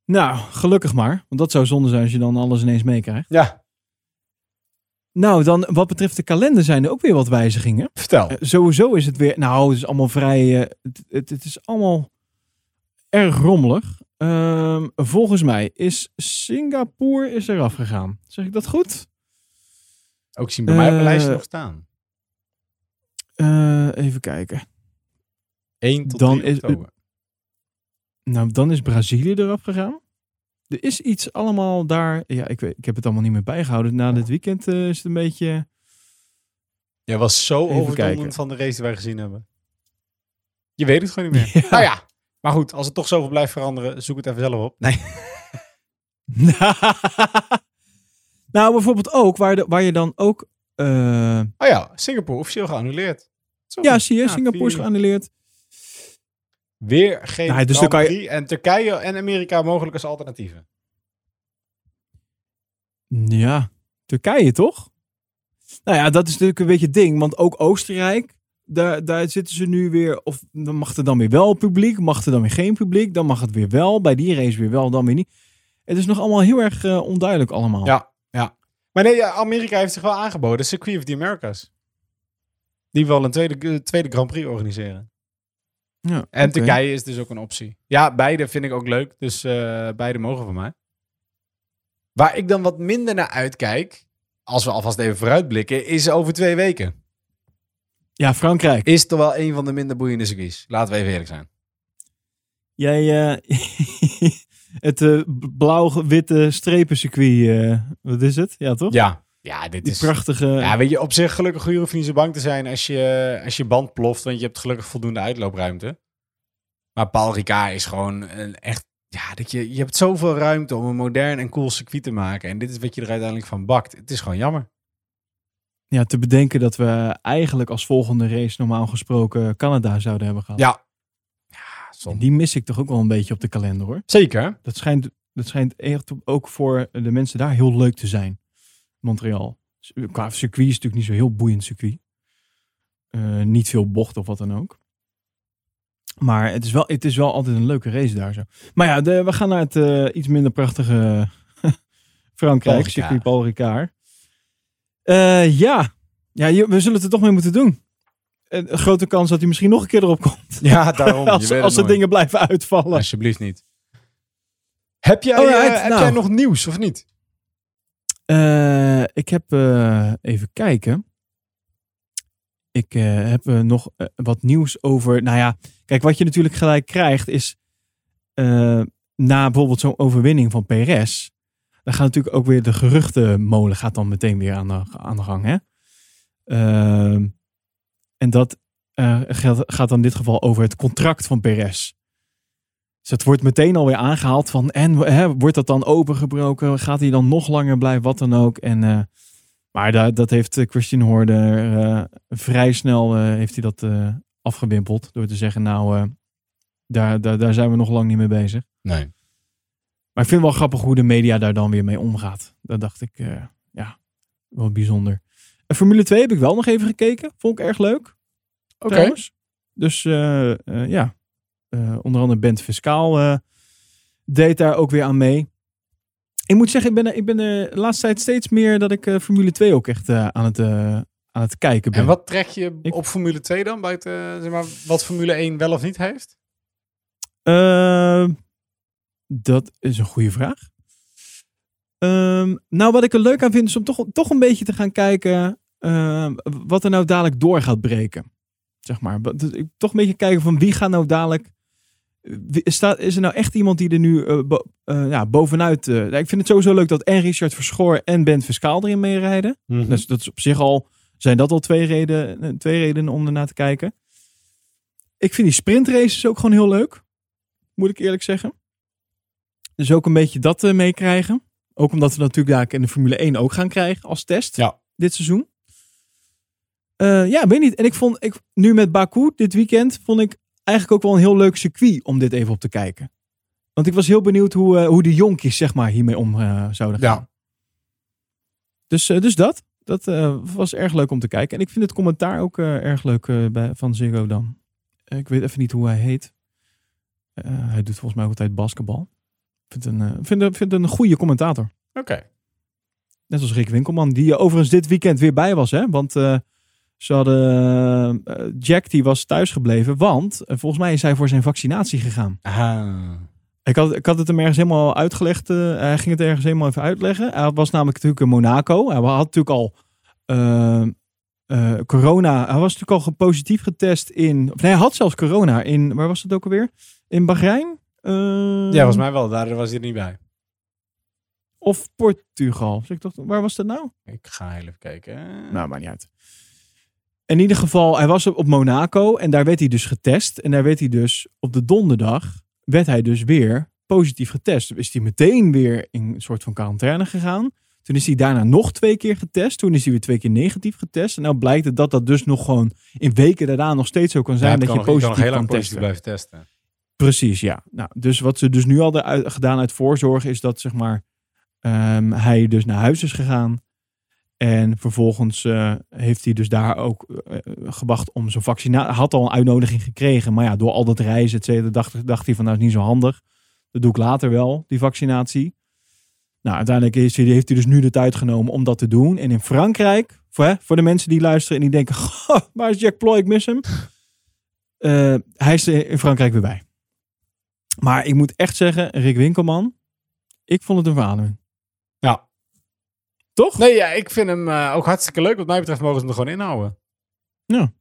Nou, gelukkig maar. Want dat zou zonde zijn als je dan alles ineens meekrijgt. Ja. Nou, dan wat betreft de kalender zijn er ook weer wat wijzigingen. Vertel. Eh, sowieso is het weer. Nou, het is allemaal vrij. eh, het, het, het is allemaal erg rommelig. Ehm, volgens mij is Singapore is eraf gegaan. Zeg ik dat goed? Ook zien bij mij op mijn Eh, lijstje nog staan. Eh, even kijken. 1 tot dan 3 is. Nou, dan is Brazilië eraf gegaan. Er is iets allemaal daar. Ja, ik, weet, ik heb het allemaal niet meer bijgehouden. Na dit weekend eh, is het een beetje. Jij was zo overdonderd van de race die wij gezien hebben. Je weet het gewoon niet meer. Nou ja, maar goed, als het toch zoveel blijft veranderen, zoek het even zelf op. Nee. nou, bijvoorbeeld ook waar, de, waar je dan ook. eh, Oh ja, Singapore officieel geannuleerd. Zo ja, zie je, Singapore is geannuleerd. Weer geen Nou, dus Grand je- Prix en Turkije en Amerika mogelijk als alternatieven. Ja, Turkije toch? Nou ja, dat is natuurlijk een beetje het ding. Want ook Oostenrijk, daar, daar zitten ze nu weer. Of dan mag er dan weer wel publiek, mag er dan weer geen publiek. Dan mag het weer wel. Bij die race weer wel, dan weer niet. Het is nog allemaal heel erg eh, onduidelijk allemaal. Ja, ja. Maar nee, Amerika heeft zich wel aangeboden. Circuit of the Americas. Die wil een tweede, eh, tweede Grand Prix organiseren. Ja, En oké. Turkije is dus ook een optie. Ja, beide vind ik ook leuk. Dus eh, beide mogen van mij. Waar ik dan wat minder naar uitkijk, als we alvast even vooruitblikken, is over twee weken. Ja, Frankrijk. Is toch wel een van de minder boeiende circuits. Laten we even eerlijk zijn. Jij, eh, het eh, blauw-witte strepencircuit, wat is het? Ja, toch? Ja, ja dit Die is... prachtige... Ja, weet je, op zich gelukkig je hoeft niet zo bang te zijn als je, als je band ploft, want je hebt gelukkig voldoende uitloopruimte. Maar Paul Ricard is gewoon een echt, ja, dat je, je hebt zoveel ruimte om een modern en cool circuit te maken. En dit is wat je er uiteindelijk van bakt. Het is gewoon jammer. Ja, te bedenken dat we eigenlijk als volgende race normaal gesproken Canada zouden hebben gehad. Ja. En die mis ik toch ook wel een beetje op de kalender hoor. Zeker. Dat schijnt, dat schijnt echt ook voor de mensen daar heel leuk te zijn. Montreal. Qua circuit is het natuurlijk niet zo heel boeiend circuit. Eh, niet veel bocht of wat dan ook. Maar het is wel, het is wel altijd een leuke race daar zo. Maar ja, de, we gaan naar het eh, iets minder prachtige Frankrijk, Paul circuit Paul Ricard. Eh, ja, ja je- we zullen het er toch mee moeten doen. Een grote kans dat hij misschien nog een keer erop komt. Ja, daarom. Je als het als er nooit. dingen blijven uitvallen. Alsjeblieft niet. Heb jij, heb nou. jij nog nieuws of niet? Eh, ik heb eh, even kijken. Ik eh, heb nog wat nieuws over. Nou ja, kijk, wat je natuurlijk gelijk krijgt is. na bijvoorbeeld zo'n overwinning van PRS. Dan gaat natuurlijk ook weer de geruchtenmolen gaat dan meteen weer aan de, gang. Hè? Ehm, en dat gaat, gaat dan in dit geval over het contract van PRS. Dus het wordt meteen alweer aangehaald van, en hè, wordt dat dan opengebroken? Gaat hij dan nog langer blijven? Wat dan ook. En, eh, maar da- dat heeft eh, Christian Horner eh, vrij snel eh, heeft hij dat eh, afgewimpeld. Door te zeggen, nou, eh, daar, daar, daar zijn we nog lang niet mee bezig. Nee. Maar ik vind het wel grappig hoe de media daar dan weer mee omgaat. Dat dacht ik, eh, ja, wel bijzonder. En Formule 2 heb ik wel nog even gekeken. Vond ik erg leuk. Oké. Dus eh, eh, ja, onder andere Bent Fiscaal eh, deed daar ook weer aan mee. Ik moet zeggen, ik ben, er- ik ben de laatste tijd steeds meer dat ik eh, Formule 2 ook echt eh, aan, het, eh, aan het kijken ben. En wat trek je op Formule 2 dan? Buiten, eh, zeg maar, wat Formule 1 wel of niet heeft? Eh, dat is een goede vraag. Ehm, nou, wat ik er leuk aan vind, is om toch, toch een beetje te gaan kijken ehm, wat er nou dadelijk door gaat breken. Zeg maar. Dus Toch een beetje kijken van wie gaat nou dadelijk. Staat, is er nou echt iemand die er nu eh, bo- eh, ja, bovenuit. eh, ik vind het sowieso leuk dat en Richard Verschoor en Ben Fiscaal erin meerijden. Mhm. Dus dat is op zich al. Zijn dat al twee, reden, twee redenen om ernaar te kijken? Ik vind die sprintraces ook gewoon heel leuk moet ik eerlijk zeggen. Dus ook een beetje dat meekrijgen. Ook omdat we natuurlijk daar in de Formule 1 ook gaan krijgen als test Ja. dit seizoen. Ja, weet niet. En ik vond, ik, nu met Baku dit weekend, vond ik eigenlijk ook wel een heel leuk circuit om dit even op te kijken. Want ik was heel benieuwd hoe, eh, hoe de jonkies zeg maar hiermee om eh, zouden gaan. Ja. Dus, eh, dus dat. Dat was erg leuk om te kijken. En ik vind het commentaar ook erg leuk bij, van Ziggo dan. Ik weet even niet hoe hij heet. Hij doet volgens mij ook altijd basketbal. Ik vind een, vind, een- vind een goede commentator. Oké. Net als Rick Winkelman, die overigens dit weekend weer bij was. Hè? Want ze hadden... eh, Jack die was thuisgebleven, want eh, volgens mij is hij voor zijn vaccinatie gegaan. Ik had, ik had het hem ergens helemaal uitgelegd. eh, hij ging het ergens helemaal even uitleggen. Hij was namelijk natuurlijk in Monaco. Hij had natuurlijk al corona. Hij was natuurlijk al positief getest in... Of nee, hij had zelfs corona in... Waar was het ook alweer? In Bahrein? Ja, volgens mij wel. Daar was hij er niet bij. Of Portugal. Zeg ik toch, waar was dat nou? Ik ga heel even kijken. Nou, maakt niet uit. In ieder geval, hij was op Monaco en daar werd hij dus getest. En daar werd hij dus op de donderdag, werd hij dus weer positief getest. Toen is hij meteen weer in een soort van quarantaine gegaan. Toen is hij daarna nog twee keer getest. Toen is hij weer twee keer negatief getest. En nou blijkt het dat dat dus nog gewoon in weken daarna nog steeds zo kan zijn Ja, dat je kan je kan positief nog heel kan lang positief testen. blijven testen. Precies, ja. Nou, dus wat ze dus nu al gedaan uit voorzorg is dat zeg maar ehm, hij dus naar huis is gegaan. En vervolgens eh, heeft hij dus daar ook eh, gewacht om zijn vaccinatie. Hij had al een uitnodiging gekregen, maar ja, door al dat reizen, et dacht, dacht hij van nou is niet zo handig. Dat doe ik later wel, die vaccinatie. Nou, uiteindelijk is heeft hij dus nu de tijd genomen om dat te doen. En in Frankrijk, voor, voor de mensen die luisteren en die denken, "Goh, waar is Jack Ploy, ik mis hem. Eh, hij is er in Frankrijk weer bij. Maar ik moet echt zeggen, Rick Winkelman, ik vond het een verademing. Toch? Nee, ja, ik vind hem eh, ook hartstikke leuk. Wat mij betreft mogen ze hem er gewoon inhouden. Ja.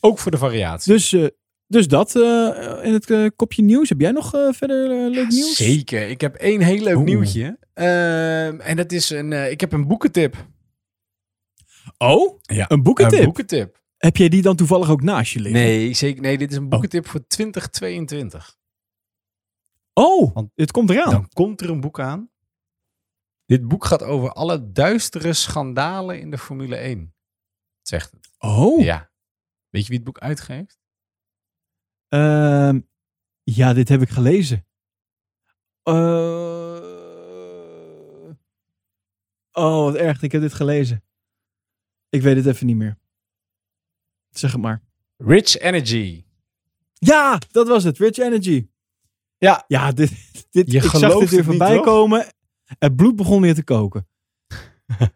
Ook voor de variatie. Dus, eh, dus dat eh, in het kopje nieuws. Heb jij nog verder leuk nieuws? Zeker. Ik heb één heel leuk Oeh. nieuwtje. Ehm, en dat is een... ik heb een boekentip. Oh? Ja. Een boekentip? Een boekentip. Heb jij die dan toevallig ook naast je liggen? Nee, zeker. Nee, dit is een boekentip voor 2022. Oh, dit komt eraan. Dan komt er een boek aan. Dit boek gaat over alle duistere schandalen in de Formule 1. Zegt het. Oh. Ja. Weet je wie het boek uitgeeft? Ehm, ja, dit heb ik gelezen. Eh, oh, wat erg. Ik heb dit gelezen. Ik weet het even niet meer. Zeg het maar. Rich Energy. Ja, dat was het. Rich Energy. Ja. Ja, dit, dit, Je ik zag dit weer voorbij toch? komen. Het bloed begon weer te koken.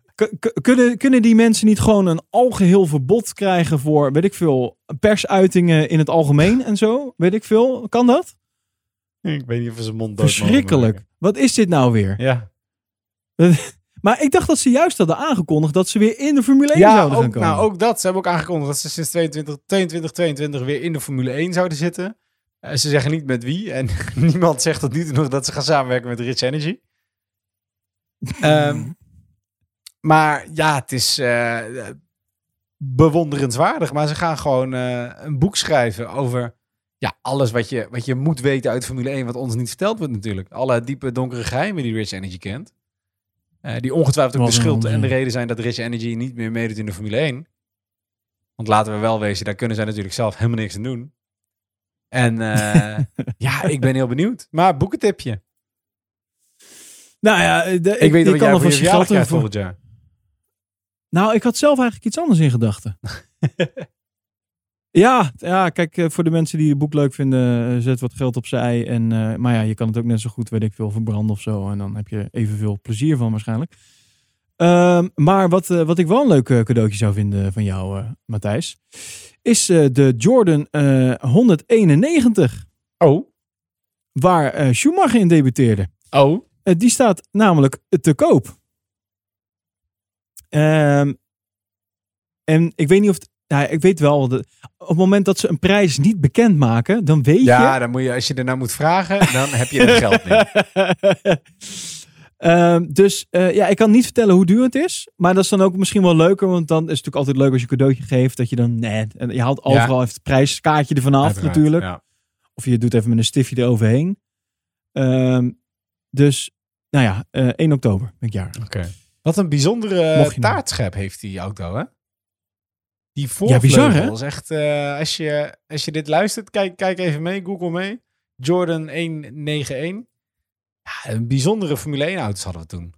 Kunnen, kunnen die mensen niet gewoon een algeheel verbod krijgen voor, weet ik veel, persuitingen in het algemeen en zo? Weet ik veel. Kan dat? Ik weet niet of ze mond dood Verschrikkelijk. Wat is dit nou weer? Ja. Maar ik dacht dat ze juist hadden aangekondigd dat ze weer in de Formule 1 Ja, zouden gaan komen. nou ook dat. Ze hebben ook aangekondigd dat ze sinds 22, 22, 22 weer in de Formule 1 zouden zitten. Eh, ze zeggen niet met wie. En niemand zegt tot nu toe nog dat ze gaan samenwerken met Rich Energy. Ehm, maar ja, het is eh, bewonderenswaardig. Maar ze gaan gewoon eh, een boek schrijven over ja, alles wat je, wat je moet weten uit Formule 1. Wat ons niet verteld wordt natuurlijk. Alle diepe donkere geheimen die Rich Energy kent. Eh, die ongetwijfeld ook Wat de schuld en de reden zijn dat Rich Energy niet meer meedoet in de Formule 1. Want laten we wel wezen, daar kunnen zij natuurlijk zelf helemaal niks aan doen. En ja, ik ben heel benieuwd. Maar boekentipje. Nou ja, de, ik, Ik weet ik kan verjaardag geld krijgt voor. volgend jaar. Nou, ik had zelf eigenlijk iets anders in gedachten. ja, ja, kijk, eh, voor de mensen die het boek leuk vinden, eh, zet wat geld opzij. En, eh, maar ja, je kan het ook net zo goed, weet ik veel, verbranden of zo. En dan heb je evenveel plezier van waarschijnlijk. Ehm, maar wat, eh, wat ik wel een leuk eh, cadeautje zou vinden van jou, eh, Matthijs, is eh, de Jordan eh, 191. Oh. Waar eh, Schumacher in debuteerde. Oh. Die staat namelijk te koop. Ehm, en ik weet niet of... het- nou, ik weet wel, de, op het moment dat ze een prijs niet bekendmaken, dan weet Ja, je... dan moet je, als je er nou moet vragen, dan heb je het geld niet. Ehm, dus eh, ja, ik kan niet vertellen hoe duur het is. Maar dat is dan ook misschien wel leuker. Want dan is het natuurlijk altijd leuk als je een cadeautje geeft. Dat je dan, nee, en je haalt overal even het prijskaartje ervan af Uiteraard, natuurlijk. ja. Of je doet even met een stiftje eroverheen. Ehm, dus, nou ja, eh 1 oktober ben ik jarig. Oké. Wat een bijzondere taartschep heeft die auto, hè? Die Ja, voorvleugel bizar, hè? is echt... eh, als, je, als je dit luistert, kijk, kijk even mee, Google mee. Jordan 191. Ja, een bijzondere Formule 1 auto's hadden we toen.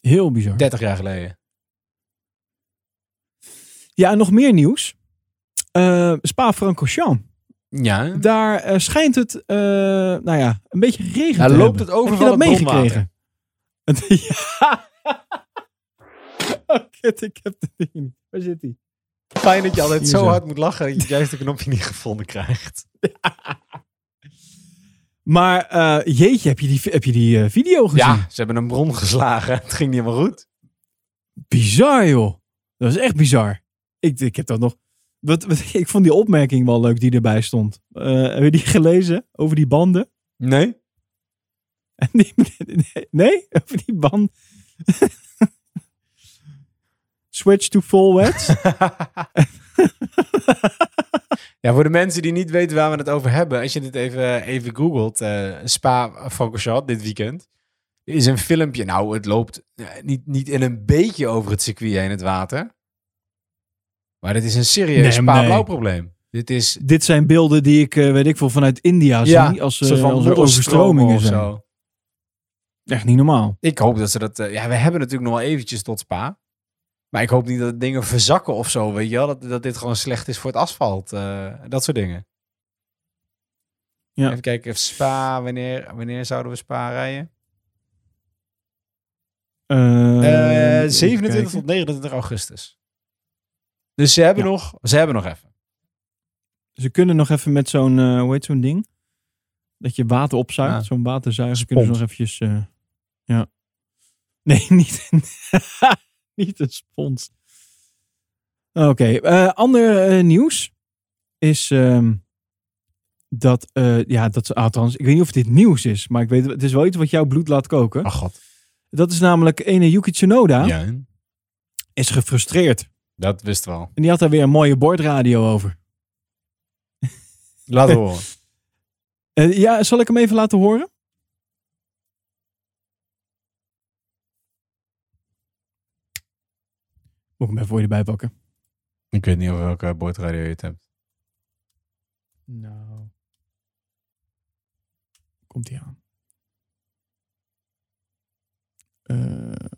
Heel bizar. 30 jaar geleden. Ja, en nog meer nieuws. Eh Spa-Francorchamps. Ja. Daar eh, schijnt het, eh, nou ja, een beetje geregend Daar te loopt hebben. het over Heb je van dat het meegekregen? Ja. oh, kut, ik heb het ding niet. Waar zit hij? Fijn dat je altijd zo hard moet lachen dat je het juiste knopje niet gevonden krijgt. Maar eh, jeetje, heb je die, heb je die eh, video gezien? Ja, ze hebben een bron geslagen. Het ging niet helemaal goed. Bizar, joh. Dat is echt bizar. Ik, ik heb dat nog... Wat, wat, ik vond die opmerking wel leuk die erbij stond. Eh, heb je die gelezen? Over die banden? Nee. Die- nee, nee? Over die band. Switch to full wet. Ja, voor de mensen die niet weten waar we het over hebben. Als je dit even, even googelt. eh Spa Francorchamps dit weekend. Is een filmpje. Nou, het loopt eh, niet, niet in een beetje over het circuit heen het water. Maar dit is een serieus Nee, nee. probleem. Dit is... Dit zijn beelden die ik, eh, weet ik veel, vanuit India Ja, zie. Als, van als er overstromingen zijn. zo. Echt niet normaal. Ik hoop dat ze dat... eh, ja, we hebben natuurlijk nog wel eventjes tot Spa. Maar ik hoop niet dat dingen verzakken of zo, weet je wel. Dat, dat dit gewoon slecht is voor het asfalt. dat soort dingen. Ja. Even kijken, Spa, wanneer, wanneer zouden we Spa rijden? Eh, Eh, even 27 kijken. tot 29 augustus. Dus ze hebben, Ja. nog, ze hebben nog even. Ze kunnen nog even met zo'n, eh, hoe heet zo'n ding? Dat je water opzuigt. Ja. Zo'n waterzuiger kunnen ze nog eventjes... eh, ja. Nee, niet, niet een spons. Oké, eh, ander nieuws is ehm, dat, eh, ja, dat ze, althans, ik weet niet of dit nieuws is, maar ik weet, het is wel iets wat jouw bloed laat koken. Oh god. Dat is namelijk ene Yuki Tsunoda Ja, is gefrustreerd. Dat wist wel. En die had daar weer een mooie bordradio over. Laat horen. Eh, ja, zal ik hem even laten horen? Moet ik hem even voor je erbij pakken? Ik weet niet over welke boordradio je het hebt. Nou. Komt hij aan. Eh,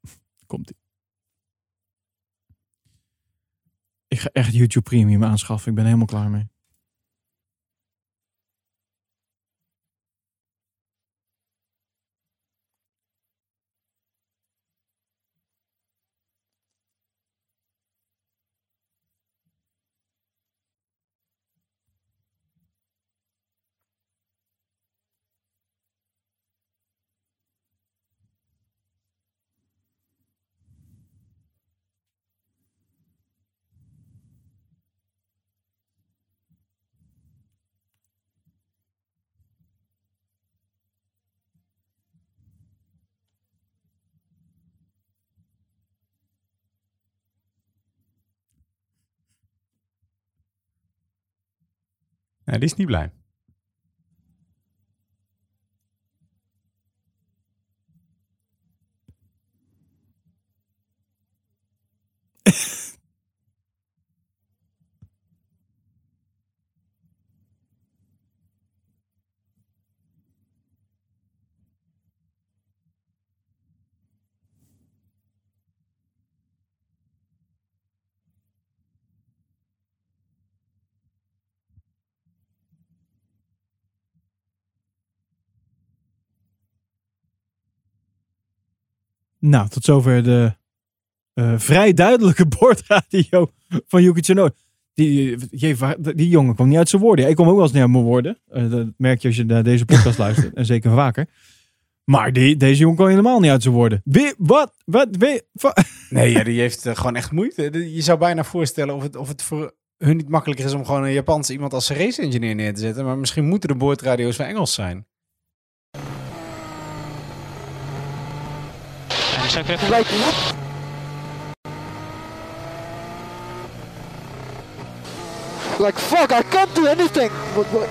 komt hij. Ik ga echt YouTube Premium aanschaffen. Ik ben helemaal klaar mee. Die is niet blij. Nou, tot zover de eh, vrij duidelijke bordradio van Yuki Tsunoda. Die, die jongen kwam niet uit zijn woorden. Ik kom ook wel eens niet uit mijn woorden. Eh, dat merk je als je naar deze podcast luistert. En zeker vaker. Maar die, deze jongen kwam helemaal niet uit zijn woorden. Wie, wat, wat, wie, Nee, ja, die heeft eh, gewoon echt moeite. Je zou bijna voorstellen of het, of het voor hun niet makkelijker is om gewoon een Japanse iemand als race engineer neer te zetten. Maar misschien moeten de boordradio's van Engels zijn. Like what? Like fuck, I can't do anything. What, what?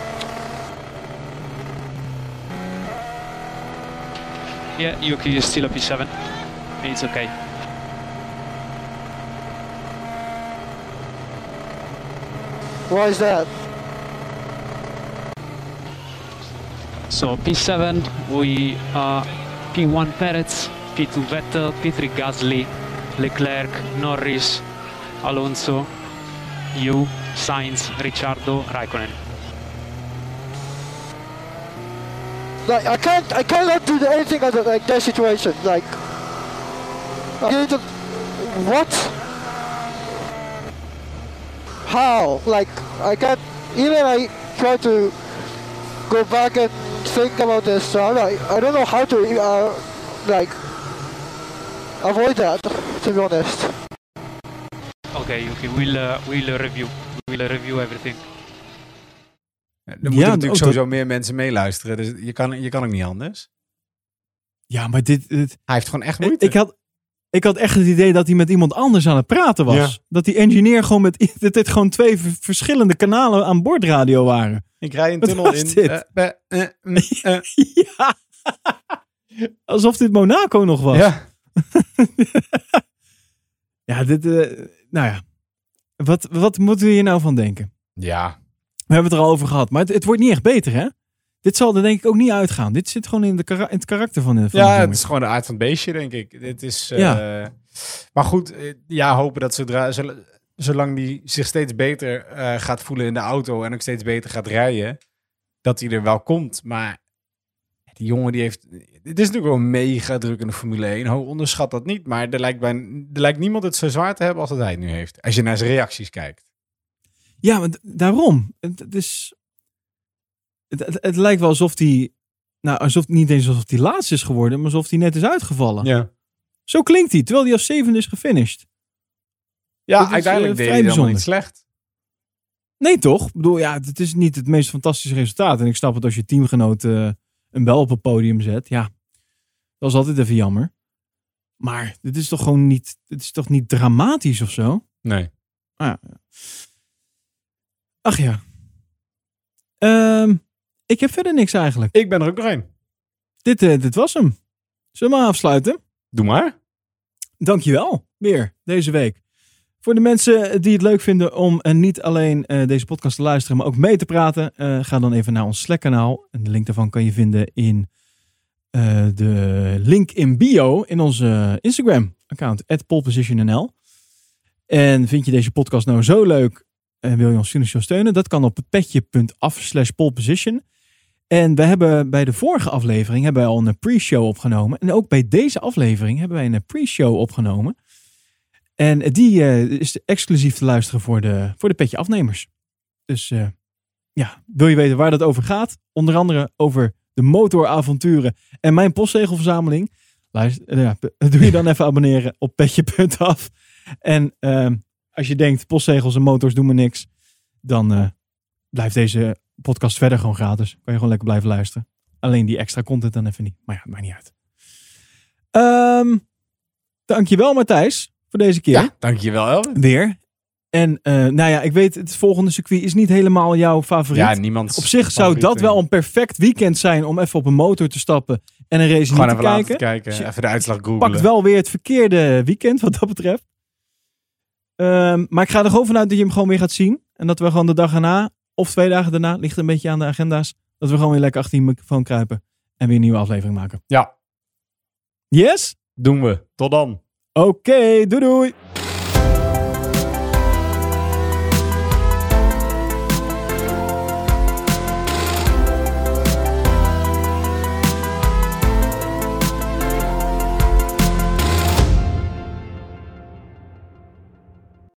Yeah, Yuki is still a P7. It's okay. Why is that? So P7, we are P1 Perez, P2 Vettel, P3 Gasly, Leclerc, Norris, Alonso, you, Sainz, Ricciardo, Raikkonen. Like I can't, I cannot do anything other like that situation. Like, just, what? How? Like I can't. Even I try to go back and think about this. So I, I don't know how to uh, like avoid that. To be honest. Okay, Yuki, we'll, uh, we'll uh, review. We'll uh, review everything. Er moeten Ja, natuurlijk sowieso meer mensen meeluisteren. Dus je kan, je kan ook niet anders. Ja, maar dit... dit Hij heeft gewoon echt moeite. ik, had, ik had echt het idee dat hij met iemand anders aan het praten was. Ja. Dat die engineer gewoon met... Dat dit gewoon twee verschillende kanalen aan bordradio waren. Ik rij een Wat tunnel was in. dit? be- ja. Alsof dit Monaco nog was. Ja. Ja, dit... eh, nou ja. Wat, wat moeten we hier nou van denken? Ja. We hebben het er al over gehad. Maar het, het wordt niet echt beter, hè? Dit zal er denk ik ook niet uitgaan. Dit zit gewoon in, de kara- in het karakter van de van Ja, de het is gewoon de aard van het beestje, denk ik. Dit is, eh, Ja. Maar goed, eh, ja, hopen dat zodra, zol- zolang die zich steeds beter gaat voelen in de auto en ook steeds beter gaat rijden, dat hij er wel komt. Maar die jongen die heeft... Het is natuurlijk wel mega druk in de Formule 1. Ho, onderschat dat niet. Maar er lijkt, bij, er lijkt niemand het zo zwaar te hebben als dat hij het nu heeft. Als je naar zijn reacties kijkt. Ja, maar daarom. Het, het is... Het, het, het lijkt wel alsof hij... Nou, alsof, niet eens alsof hij laatst is geworden, maar alsof hij net is uitgevallen. Ja. Zo klinkt hij, terwijl hij als zevende is gefinished. Ja, is, uiteindelijk eh, deed hij niet slecht. Nee, toch? Ik bedoel, ja, het is niet het meest fantastische resultaat. En ik snap het als je teamgenoot eh, een bel op een podium zet. Ja, dat is altijd even jammer. Maar dit is toch gewoon niet, dit is toch niet dramatisch of zo? Nee. Ah, ja. Ach ja. Ehm, ik heb verder niks eigenlijk. Ik ben er ook nog één. Dit, eh, dit was hem. Zullen we maar afsluiten? Doe maar. Dankjewel. Weer deze week. Voor de mensen die het leuk vinden om eh, niet alleen eh, deze podcast te luisteren, maar ook mee te praten, eh, ga dan even naar ons Slack-kanaal. De link daarvan kan je vinden in eh, de link in bio in onze Instagram-account, polepositionnl. En vind je deze podcast nou zo leuk en wil je ons financieel steunen? Dat kan op petje.af slash poleposition. En we hebben bij de vorige aflevering hebben wij al een pre-show opgenomen. En ook bij deze aflevering hebben wij een pre-show opgenomen. En die eh, is exclusief te luisteren voor de, voor de petje afnemers. Dus eh, ja, wil je weten waar dat over gaat? Onder andere over de motoravonturen en mijn postzegelverzameling. Luister, eh, doe je dan even abonneren op petje.af. En ehm, als je denkt, postzegels en motors doen me niks, dan blijft deze podcast verder gewoon gratis. Kan je gewoon lekker blijven luisteren. Alleen die extra content dan even niet. Maar ja, het maakt niet uit. Ehm dankjewel Matthijs voor deze keer. Ja, dankjewel Elwin. Weer. En eh, nou ja, ik weet, het volgende circuit is niet helemaal jouw favoriet. Ja, niemands Op zich zou dat wel een perfect weekend zijn om even op een motor te stappen en een race Gewoon niet te kijken. kijken. Dus Even de uitslag googlen. pakt wel weer het verkeerde weekend wat dat betreft. Ehm, maar ik ga er gewoon vanuit dat je hem gewoon weer gaat zien. En dat we gewoon de dag erna, of twee dagen daarna, ligt een beetje aan de agenda's, dat we gewoon weer lekker achter die microfoon kruipen en weer een nieuwe aflevering maken. Ja. Yes? Doen we. Tot dan. Oké, doei doei!